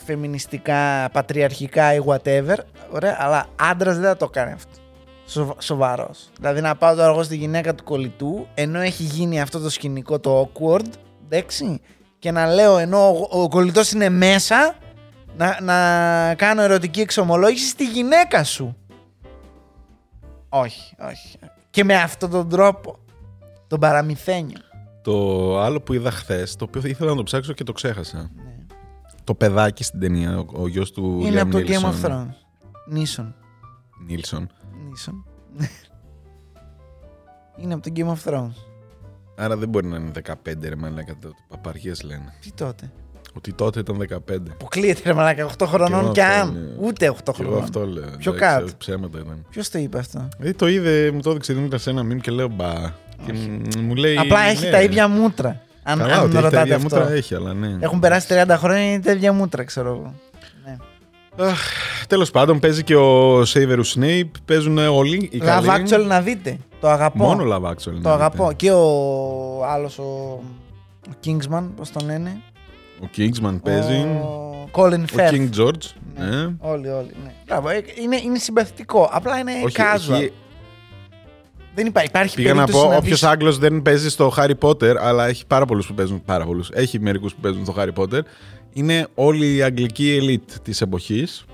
φεμινιστικά, πατριαρχικά ή whatever, ωραία, αλλά άντρας δεν θα το κάνει αυτό. Σοβα, Σοβαρός. Δηλαδή να πάω τώρα εγώ στη γυναίκα του κολλητού, ενώ έχει γίνει αυτό το σκηνικό το awkward, εντάξει, και να λέω ενώ ο, ο κολλητός είναι μέσα, να, να κάνω ερωτική εξομολόγηση στη γυναίκα σου. Όχι, όχι. Και με αυτόν τον τρόπο. Τον παραμυθένιο. Το άλλο που είδα χθες, το οποίο ήθελα να το ψάξω και το ξέχασα. Ναι. Το παιδάκι στην ταινία, ο, ο γιος του Είναι Liam από το Game Neeson. of Thrones. Νίσον. Νίλσον. Νίσον. είναι από το Game of Thrones. Άρα δεν μπορεί να είναι 15 ρε μαλάκα, το παπαριέ λένε. Τι τότε; Ότι τότε ήταν 15. Αποκλείεται ρε μαλάκα 8 χρονών εγώ και αυτό, αν. ναι. Ούτε 8 Και εγώ χρονών. αυτό λέω. Πιο εντάξει, κάτω. Ψέματα ήταν. Ποιος το είπε αυτό; Δηλαδή το είδε, μου το έδειξε δίπλα σε ένα μήνυμα και λέω μπα. Και μ- μου λέει. Απλά έχει ναι. τα ίδια μούτρα. Αν, Καλά, αν ότι έχει τα ρωτάτε ίδια αυτό. μούτρα έχει, αλλά ναι. Έχουν περάσει 30 χρόνια είναι τα ίδια μούτρα, ξέρω εγώ. Ναι. Τέλος πάντων, παίζει και ο Σέιβερου Snape. Παίζουν όλοι οι Love καλοί. Actual να δείτε. Το αγαπώ. Μόνο Love Actual. Το ναι, αγαπώ. ναι. Και ο άλλος ο, ο Kingsman, πώς τον λένε; Ο Kingsman παίζει. Ο Colin Ο Firth. King George. Ναι. Ναι. Όλοι, όλοι. Ναι. Μπράβο, ε, είναι, είναι συμπαθητικό. Απλά είναι Όχι, casual. έχει- Δεν υπάρχει, υπάρχει Πήγα να περίπτωση πω, να όποιος δεις- Άγγλος δεν παίζει στο Harry Potter, αλλά έχει πάρα πολλούς που παίζουν. Πάρα πολλούς. Έχει μερικούς που παίζουν στο Harry Potter. Είναι όλη η αγγλική elite της εποχής.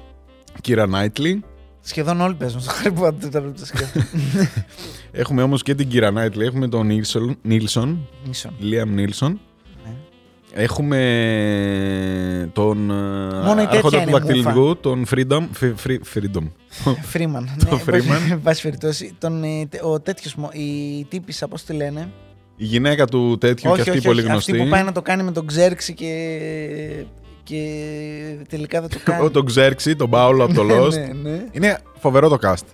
Κύρα Νάιτλι. Σχεδόν όλοι παίζουν στο Harry Potter. τώρα που το σκέφτομαι. Έχουμε όμως και την Κύρα Νάιτλι. Έχουμε τον Νίλσον. Νίλσον Ίσον. Λίαμ Νίλσον. Ναι. Έχουμε τον Μόνο η ε, άρχοντα τέτοια του είναι δακτυλουργού, τον Freedom. Φι- Free- Freedom. Φρήμαν. Το Freeman. Εν πάση περιπτώσει. Τον, ε, τε- ο τέτοιος, η τύπησα, πώς τη λένε; Η γυναίκα του τέτοιου και αυτή πολύ γνωστή. Αυτή που πάει να το κάνει με τον Ξέρξη και, και τελικά δεν το κάνει. Ο τον Ξέρξη, τον Πάολο από το Ναι, Lost. ναι, ναι. Είναι φοβερό το cast.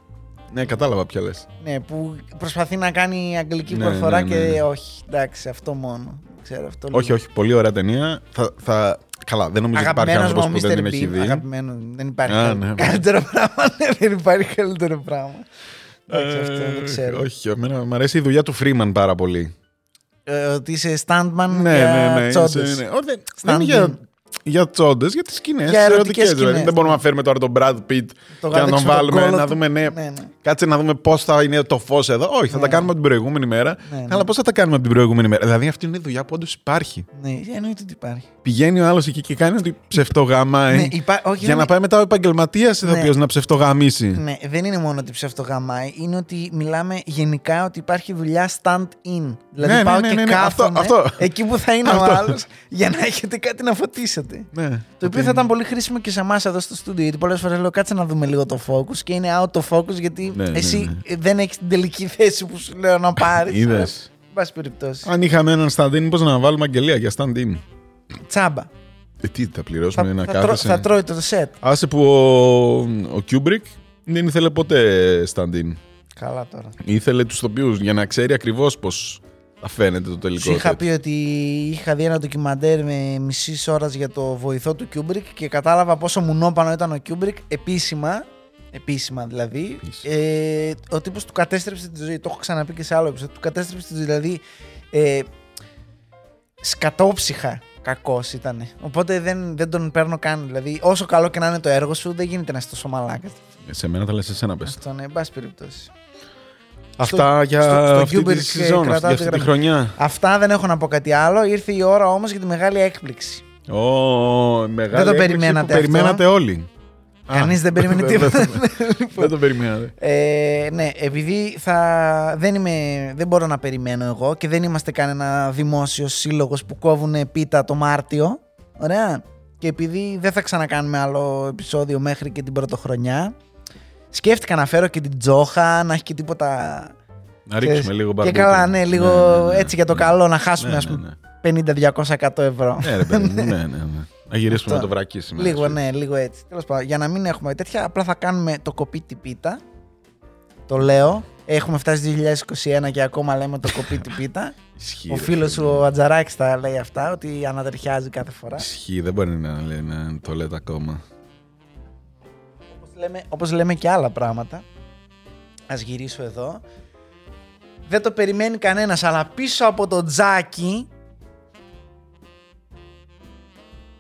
Ναι, κατάλαβα ποια λες. Ναι, που προσπαθεί να κάνει αγγλική Ναι, προφορά ναι, και ναι. όχι. Εντάξει, αυτό μόνο. Ξέρω αυτό. Όχι, λίγο. όχι, πολύ ωραία ταινία. Θα, θα... Καλά, δεν νομίζω ότι υπάρχει Αγαπημένος άνθρωπος μου ο που δεν Mr. την έχει Bean. δει. Αγαπημένος, δεν υπάρχει Α, καλ- ναι. καλύτερο πράγμα. Ναι, δεν υπάρχει καλύτερο πράγμα. Εντάξει, αυτό Ε, δεν ξέρω. όχι, εμένα μου αρέσει η δουλειά του Freeman πάρα πολύ. Ε, ότι είσαι standman Ναι, για ναι, ναι. τσόντες. ναι, ναι. Όχι, δεν- Stand-in. δεν είναι για, για τσόντες, για τις σκηνές. Για ερωτικές σκηνές. Δεν μπορούμε να φέρουμε τώρα τον Brad Pitt Το και να τον γαδέξουμε βάλουμε κόλλο να του. δούμε. Ναι, Ναι, ναι. Κάτσε να δούμε πώς θα είναι το φως εδώ. Όχι, θα Ναι. τα κάνουμε από την προηγούμενη μέρα. Ναι, ναι. Αλλά πώς θα τα κάνουμε από την προηγούμενη μέρα. Δηλαδή αυτή είναι η δουλειά που όντως υπάρχει. Ναι, εννοείται ότι υπάρχει. Πηγαίνει ο άλλος εκεί και κάνει ότι ψευτογαμάει. Ναι, υπά- όχι, Για δεν να είναι- πάει μετά ο επαγγελματίας ηθοποιό να ψευτογαμίσει. Ναι, δεν είναι μόνο ότι ψευτογαμάει, είναι ότι μιλάμε γενικά ότι υπάρχει δουλειά stand-in. Δηλαδή Ναι, ναι, πάω ναι, και ναι, ναι, κάθομαι αυτό, αυτό. εκεί που θα είναι ο Αυτό. άλλος για να έχετε κάτι να φωτίσετε. Ναι. Το οποίο θα ήταν πολύ χρήσιμο και σε εμάς εδώ στο στούντιο. Γιατί πολλές φορές λέω κάτσε να δούμε λίγο το focus και είναι out of focus γιατί Ναι, ναι, εσύ ναι. δεν έχεις την τελική θέση που σου λέω να πάρεις. Είδες. Εν πάση περιπτώσει. Αν είχαμε έναν stand-in, πώ να βάλουμε αγγελία για stand-in; Τσάμπα. Ε, τι θα πληρώσουμε Θα, να θα, τρώ- κάθεσαι; θα τρώει το σετ. Άσε που ο, ο Kubrick δεν ήθελε ποτέ stand-in. Καλά τώρα. Ήθελε τους ηθοποιούς για να ξέρει ακριβώς πώς θα φαίνεται το τελικό. Σου είχα set. πει ότι είχα δει ένα ντοκιμαντέρ με μισή ώρας για το βοηθό του Κιούμπρικ και κατάλαβα πόσο μουνόπανο ήταν ο Κιούμπρικ επίσημα. Επίσημα δηλαδή. Επίσημα. Ε, ο τύπος του κατέστρεψε τη ζωή. Το έχω ξαναπεί και σε άλλο επεισόδιο. Του κατέστρεψε τη ζωή. Δηλαδή. Ε, σκατόψυχα κακός ήταν. Οπότε δεν, δεν τον παίρνω καν. Δηλαδή, όσο καλό και να είναι το έργο σου, δεν γίνεται να είσαι τόσο μαλάκας. Ε, Σε μένα θα λες εσένα πες. Αυτό ναι, εν πάση περιπτώσει. Αυτά για στο- στο αυτή Uber τη και σεζόν, κρατάω για τη αυτή τη γραμμή. χρονιά. Αυτά δεν έχω να πω κάτι άλλο. Ήρθε η ώρα όμως για τη μεγάλη έκπληξη. Ω, μεγάλη Δεν το έκπληξη περιμένατε που περιμένατε όλοι. Κανείς Α, δεν περίμενε δεν- τίποτα. Δεν το περιμένατε. Ε, ναι, επειδή θα, δεν, είμαι, δεν μπορώ να περιμένω εγώ και δεν είμαστε κανένα δημόσιος σύλλογος που κόβουν πίτα το Μάρτιο. Ωραία. Και επειδή δεν θα ξανακάνουμε άλλο επεισόδιο μέχρι και την πρωτοχρονιά, σκέφτηκα να φέρω και την Τζόχα, να έχει και τίποτα. Να ρίξουμε ξέρεις, λίγο Και μπαρμπούκι. καλά, ναι, λίγο Ναι, ναι, ναι. έτσι για το καλό, να χάσουμε Ναι, ας ναι, πούμε ναι. 50-200 ευρώ. Ναι, ρε παιδί μου, ναι, ναι, ναι. Να γυρίσουμε Αυτό. με το βρακί σήμερα. Λίγο, έτσι. ναι, λίγο έτσι. Τέλος πάντων, για να μην έχουμε τέτοια, απλά θα κάνουμε το κοπίτι πίτα. Το λέω. Έχουμε φτάσει 2021 και ακόμα λέμε το κοπίτι πίτα. Ισχύει, Ο ρε φίλος παιδί σου μου. ο Ατζαράκης τα λέει αυτά, ότι ανατριχιάζει κάθε φορά. Ισχύει, δεν μπορεί να, λέει, να το λέτε ακόμα. Όπως λέμε, όπως λέμε και άλλα πράγματα. Ας γυρίσω εδώ. Δεν το περιμένει κανένας, αλλά πίσω από το τζάκι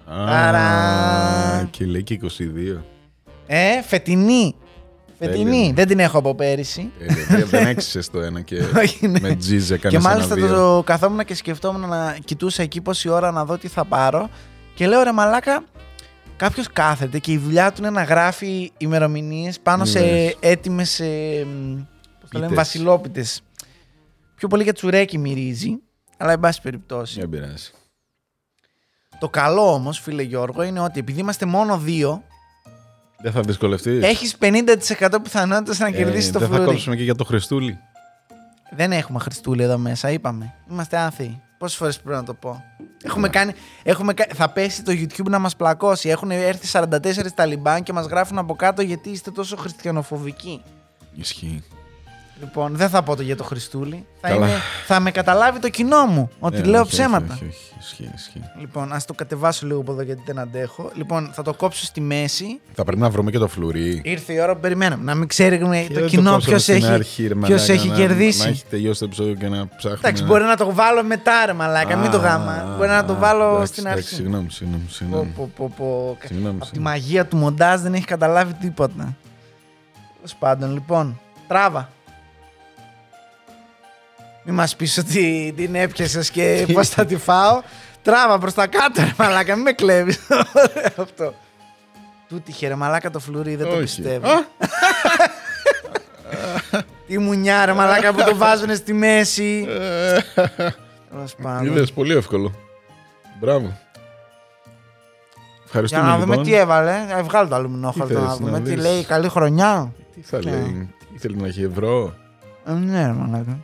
Ταρά. Α, και λέει και 22. Ε, φετινή. Φετινή. Τέλεια. Δεν την έχω από πέρυσι. Ε, δεν- Δεν έξισες το ένα και Όχι, ναι. με τζίζε Και κανένα μάλιστα το καθόμουν και σκεφτόμουν να κοιτούσα εκεί πόση ώρα να δω τι θα πάρω. Και λέω ρε μαλάκα, κάποιος κάθεται και η δουλειά του είναι να γράφει ημερομηνίες πάνω σε Ημέρες. έτοιμες. Πώς το λέμε, Πίτες. βασιλόπιτες. Πιο πολύ για τσουρέκι μυρίζει, αλλά εν πάση περιπτώσει. Δεν πειράζει. Το καλό όμως, φίλε Γιώργο, είναι ότι επειδή είμαστε μόνο δύο, Δεν θα δυσκολευτείς. έχεις 50% πιθανότητες να κερδίσεις το Ε, Δεν θα φλουρί. κόψουμε και για το Χριστούλη. Δεν έχουμε Χριστούλη εδώ μέσα, είπαμε. Είμαστε άθεοι. Πόσες φορές πρέπει να το πω. Έχουμε κάνει, έχουμε, κα- θα πέσει το YouTube να μας πλακώσει. Έχουν έρθει 44 Ταλιμπάν και μας γράφουν από κάτω γιατί είστε τόσο χριστιανοφοβικοί. Ισχύει. Λοιπόν, δεν θα πω το για το Χριστούλη. Θα, Καλά. είναι, θα με καταλάβει το κοινό μου ότι Ε, λέω όχι, ψέματα. Όχι, όχι, όχι. Ισχύει, ισχύει. Λοιπόν, ας το κατεβάσω λίγο από εδώ γιατί δεν αντέχω. Λοιπόν, θα το κόψω στη μέση. Θα πρέπει να βρούμε και το φλουρί. Ήρθε η ώρα που περιμέναμε. Να μην ξέρουμε Και το δεν κοινό κόψαμε ποιος στην έχει, αρχή, ρε ποιος μαλάκα, έχει να- κερδίσει. Να έχει τελειώσει το επεισόδιο και να ψάχνουμε. Εντάξει, μπορεί να το βάλω μετά, ρε μαλάκα, μην το γάμα. Μπορεί να το βάλω εντάξει, στην εντάξει, αρχή. Συγγνώμη, συγγνώμη. Πω, συγγνώμη. πω, πω, πω. Συγγνώμη, Από τη συγγνώμη. μαγεία του μοντάζ δεν έχει καταλάβει τίποτα. Τέλος πάντων, λοιπόν, τράβα. Μην μας πεις ότι την έπιασες και πώς θα τη φάω. Τράβα προς τα κάτω, ρε μαλάκα, μην με κλέβεις. Ωραίο αυτό. Του τύχε ρε μαλάκα το φλουρί, δεν το Όχι. πιστεύω. Α, Τι μουνιά ρε μαλάκα που το βάζουνε στη μέση. Τέλος πάντων. Είδες, πολύ εύκολο. Μπράβο. Για Ευχαριστούμε να δούμε λοιπόν. τι έβαλε. Ε, Βγάλει το αλουμινόχαρτο Τι να θες, δούμε. να Τι δεις; λέει, καλή χρονιά. Τι θα Ναι. λέει, τι ήθελε να έχει ευρώ; Ε, ναι, ρε μαλάκα.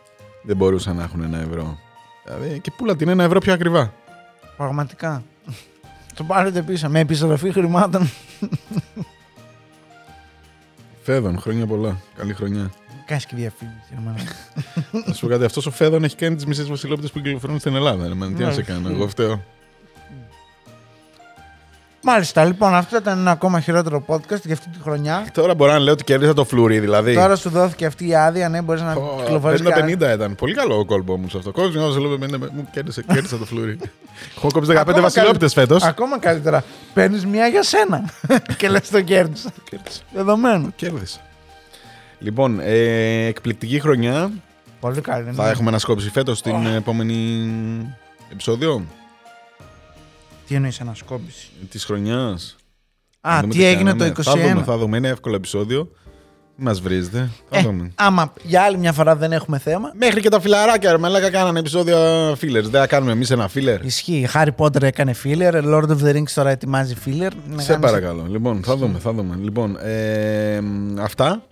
Δεν μπορούσαν να έχουν ένα ευρώ. Δηλαδή και πουλα την ένα ευρώ πιο ακριβά. Πραγματικά. Το πάρετε πίσω με επιστροφή χρημάτων. Φέδων, χρόνια πολλά. Καλή χρονιά. Κάνεις και διαφήμιση, ρε μαλάκα. Να σου πω κάτι, αυτός ο Φέδων έχει κάνει τις μισές βασιλόπιτες που κυκλοφορούν στην Ελλάδα. Ρε, man. τι να σε Μάλιστα. κάνω, εγώ φταίω. Μάλιστα, λοιπόν, αυτό ήταν ένα ακόμα χειρότερο podcast για αυτή τη χρονιά. Τώρα μπορώ να λέω ότι κέρδισα το φλουρί, δηλαδή. Τώρα σου δόθηκε αυτή η άδεια, ναι, μπορείς να Ω, κυκλοφορήσεις. 50-50 ήταν. Πολύ καλό ο κόλπο μου σε αυτό. Κόψε μια βασιλόπιτα 50, μου κέρδισα, κέρδισα το φλουρί. Έχω κόψει 15 Ακόμα βασιλόπιτες φέτος. Ακόμα καλύτερα. Παίρνεις μία για σένα. και λες το κέρδισα. Δεδομένο. Κέρδισα. Λοιπόν, ε, εκπληκτική χρονιά. Πολύ καλή. Θα ναι. έχουμε ανασκόψει φέτος στην επόμενη επεισόδιο Τι εννοείς ανασκόπηση; της χρονιάς. Α, τι έγινε το 2021. Θα δούμε, θα δούμε. Είναι εύκολο επεισόδιο. Μην μας βρίζετε. Θα Ε, δούμε. άμα για άλλη μια φορά δεν έχουμε θέμα. Μέχρι και τα φιλαράκια, ρε μαλάκα, κάνανε επεισόδιο fillers. Δεν θα κάνουμε εμείς ένα filler. Ισχύει. Harry Potter έκανε filler. Lord of the Rings τώρα ετοιμάζει filler. Να Σε κάνεις- παρακαλώ. Λοιπόν, θα δούμε, θα δούμε. Λοιπόν, ε, μ, αυτά.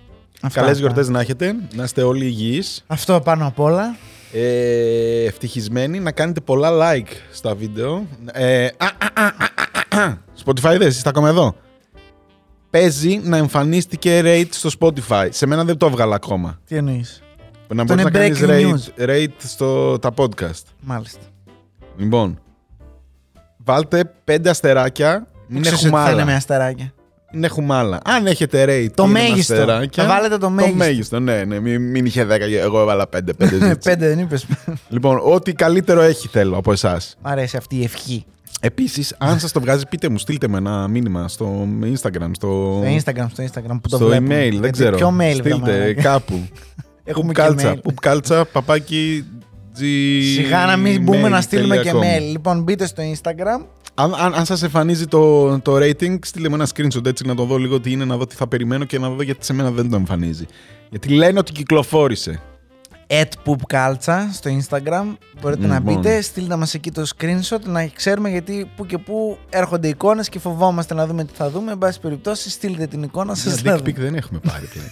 Αυτά, Καλές αυτά. γιορτές να έχετε. Να είστε όλοι υγιείς. Αυτό πάνω απ' όλα. Ε, ευτυχισμένοι. Να κάνετε πολλά like στα βίντεο. Ε, α, α, α, α, α, α. Spotify δεν, είστε ακόμα εδώ; Παίζει να εμφανίστηκε rate στο Spotify. Σε μένα δεν το έβγαλα ακόμα. Τι εννοείς; Να Αυτό μπορείς να είναι κάνεις breaking rate, rate στο, τα podcast. Μάλιστα. Λοιπόν, βάλτε πέντε αστεράκια. Μην Ξέρεις έχουμε ότι θα είναι με άλλα. αστεράκια. Μην έχουμε άλλα. Αν έχετε rate Το και είναι με μέγιστο. αστεράκια, Θα βάλετε το μέγιστο. Το μέγιστο, ναι, ναι. Μην, μην είχε 10, εγώ έβαλα 5. 5 Πέντε δεν είπες. λοιπόν, ό,τι καλύτερο έχει θέλω από εσάς. Μ' αρέσει αυτή η ευχή. Επίσης, αν σας το βγάζει, πείτε μου, στείλτε με ένα μήνυμα στο Instagram, στο, Στο Instagram, στο Instagram που το στο βλέπουμε. email, δεν Γιατί ξέρω. Ποιο mail, βρε Στείλτε μαλάκα. κάπου. Έχουμε Πουπ και κάλτσα. mail. Πουπ κάλτσα, παπάκι. Σιγά να μην μπούμε να στείλουμε και gmail.com. mail. Λοιπόν, μπείτε στο Instagram. Αν, αν, αν σας εμφανίζει το, το rating, στείλτε μου ένα screenshot έτσι να το δω λίγο τι είναι, να δω τι θα περιμένω και να δω γιατί σε μένα δεν το εμφανίζει. Γιατί λένε ότι κυκλοφόρησε. at poopculture στο Instagram. Μπορείτε να Λοιπόν. μπείτε, στείλτε μας εκεί το screenshot να ξέρουμε γιατί που και που έρχονται εικόνες και φοβόμαστε να δούμε τι θα δούμε. Εν πάση περιπτώσει, στείλτε την εικόνα σας. Ένα να dick pic δούμε. δεν έχουμε πάρει πλέον.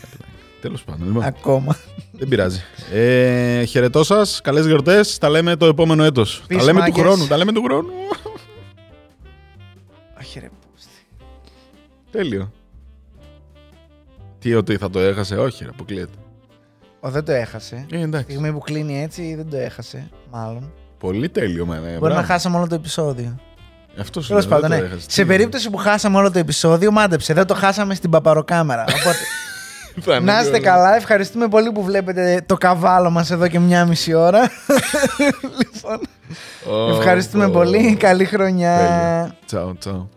Τέλος πάντων. Λοιπόν, Ακόμα. δεν πειράζει. Ε, χαιρετώ σας. Καλές γιορτές. Τα λέμε το επόμενο έτος. Τα Peace, λέμε του μάγκες. χρόνου. Τα λέμε του χρόνου. Όχι ρε πούστη. Τέλειο. Τι ότι θα το έχασε, όχι, ρε, αποκλείεται. Ο δεν το έχασε. Ε, Τη εντάξει. στιγμή που κλείνει έτσι δεν το έχασε. Μάλλον. Πολύ τέλειο, μένα. ε, Μπορεί να μπράβο. χάσαμε όλο το επεισόδιο. Αυτός σου Τέλο λέω, πάντων, δεν ναι. το έχασες. Σε Τι περίπτωση που χάσαμε όλο το επεισόδιο, μάντεψε. Δεν το χάσαμε στην παπαροκάμερα. Οπότε θα είναι να είστε όλα. καλά. Ευχαριστούμε πολύ που βλέπετε το καβάλο μας εδώ και μια μισή ώρα. λοιπόν, Ω, ευχαριστούμε ω. πολύ. Καλή χρονιά. Τέλειο. Τσαου, τσαου.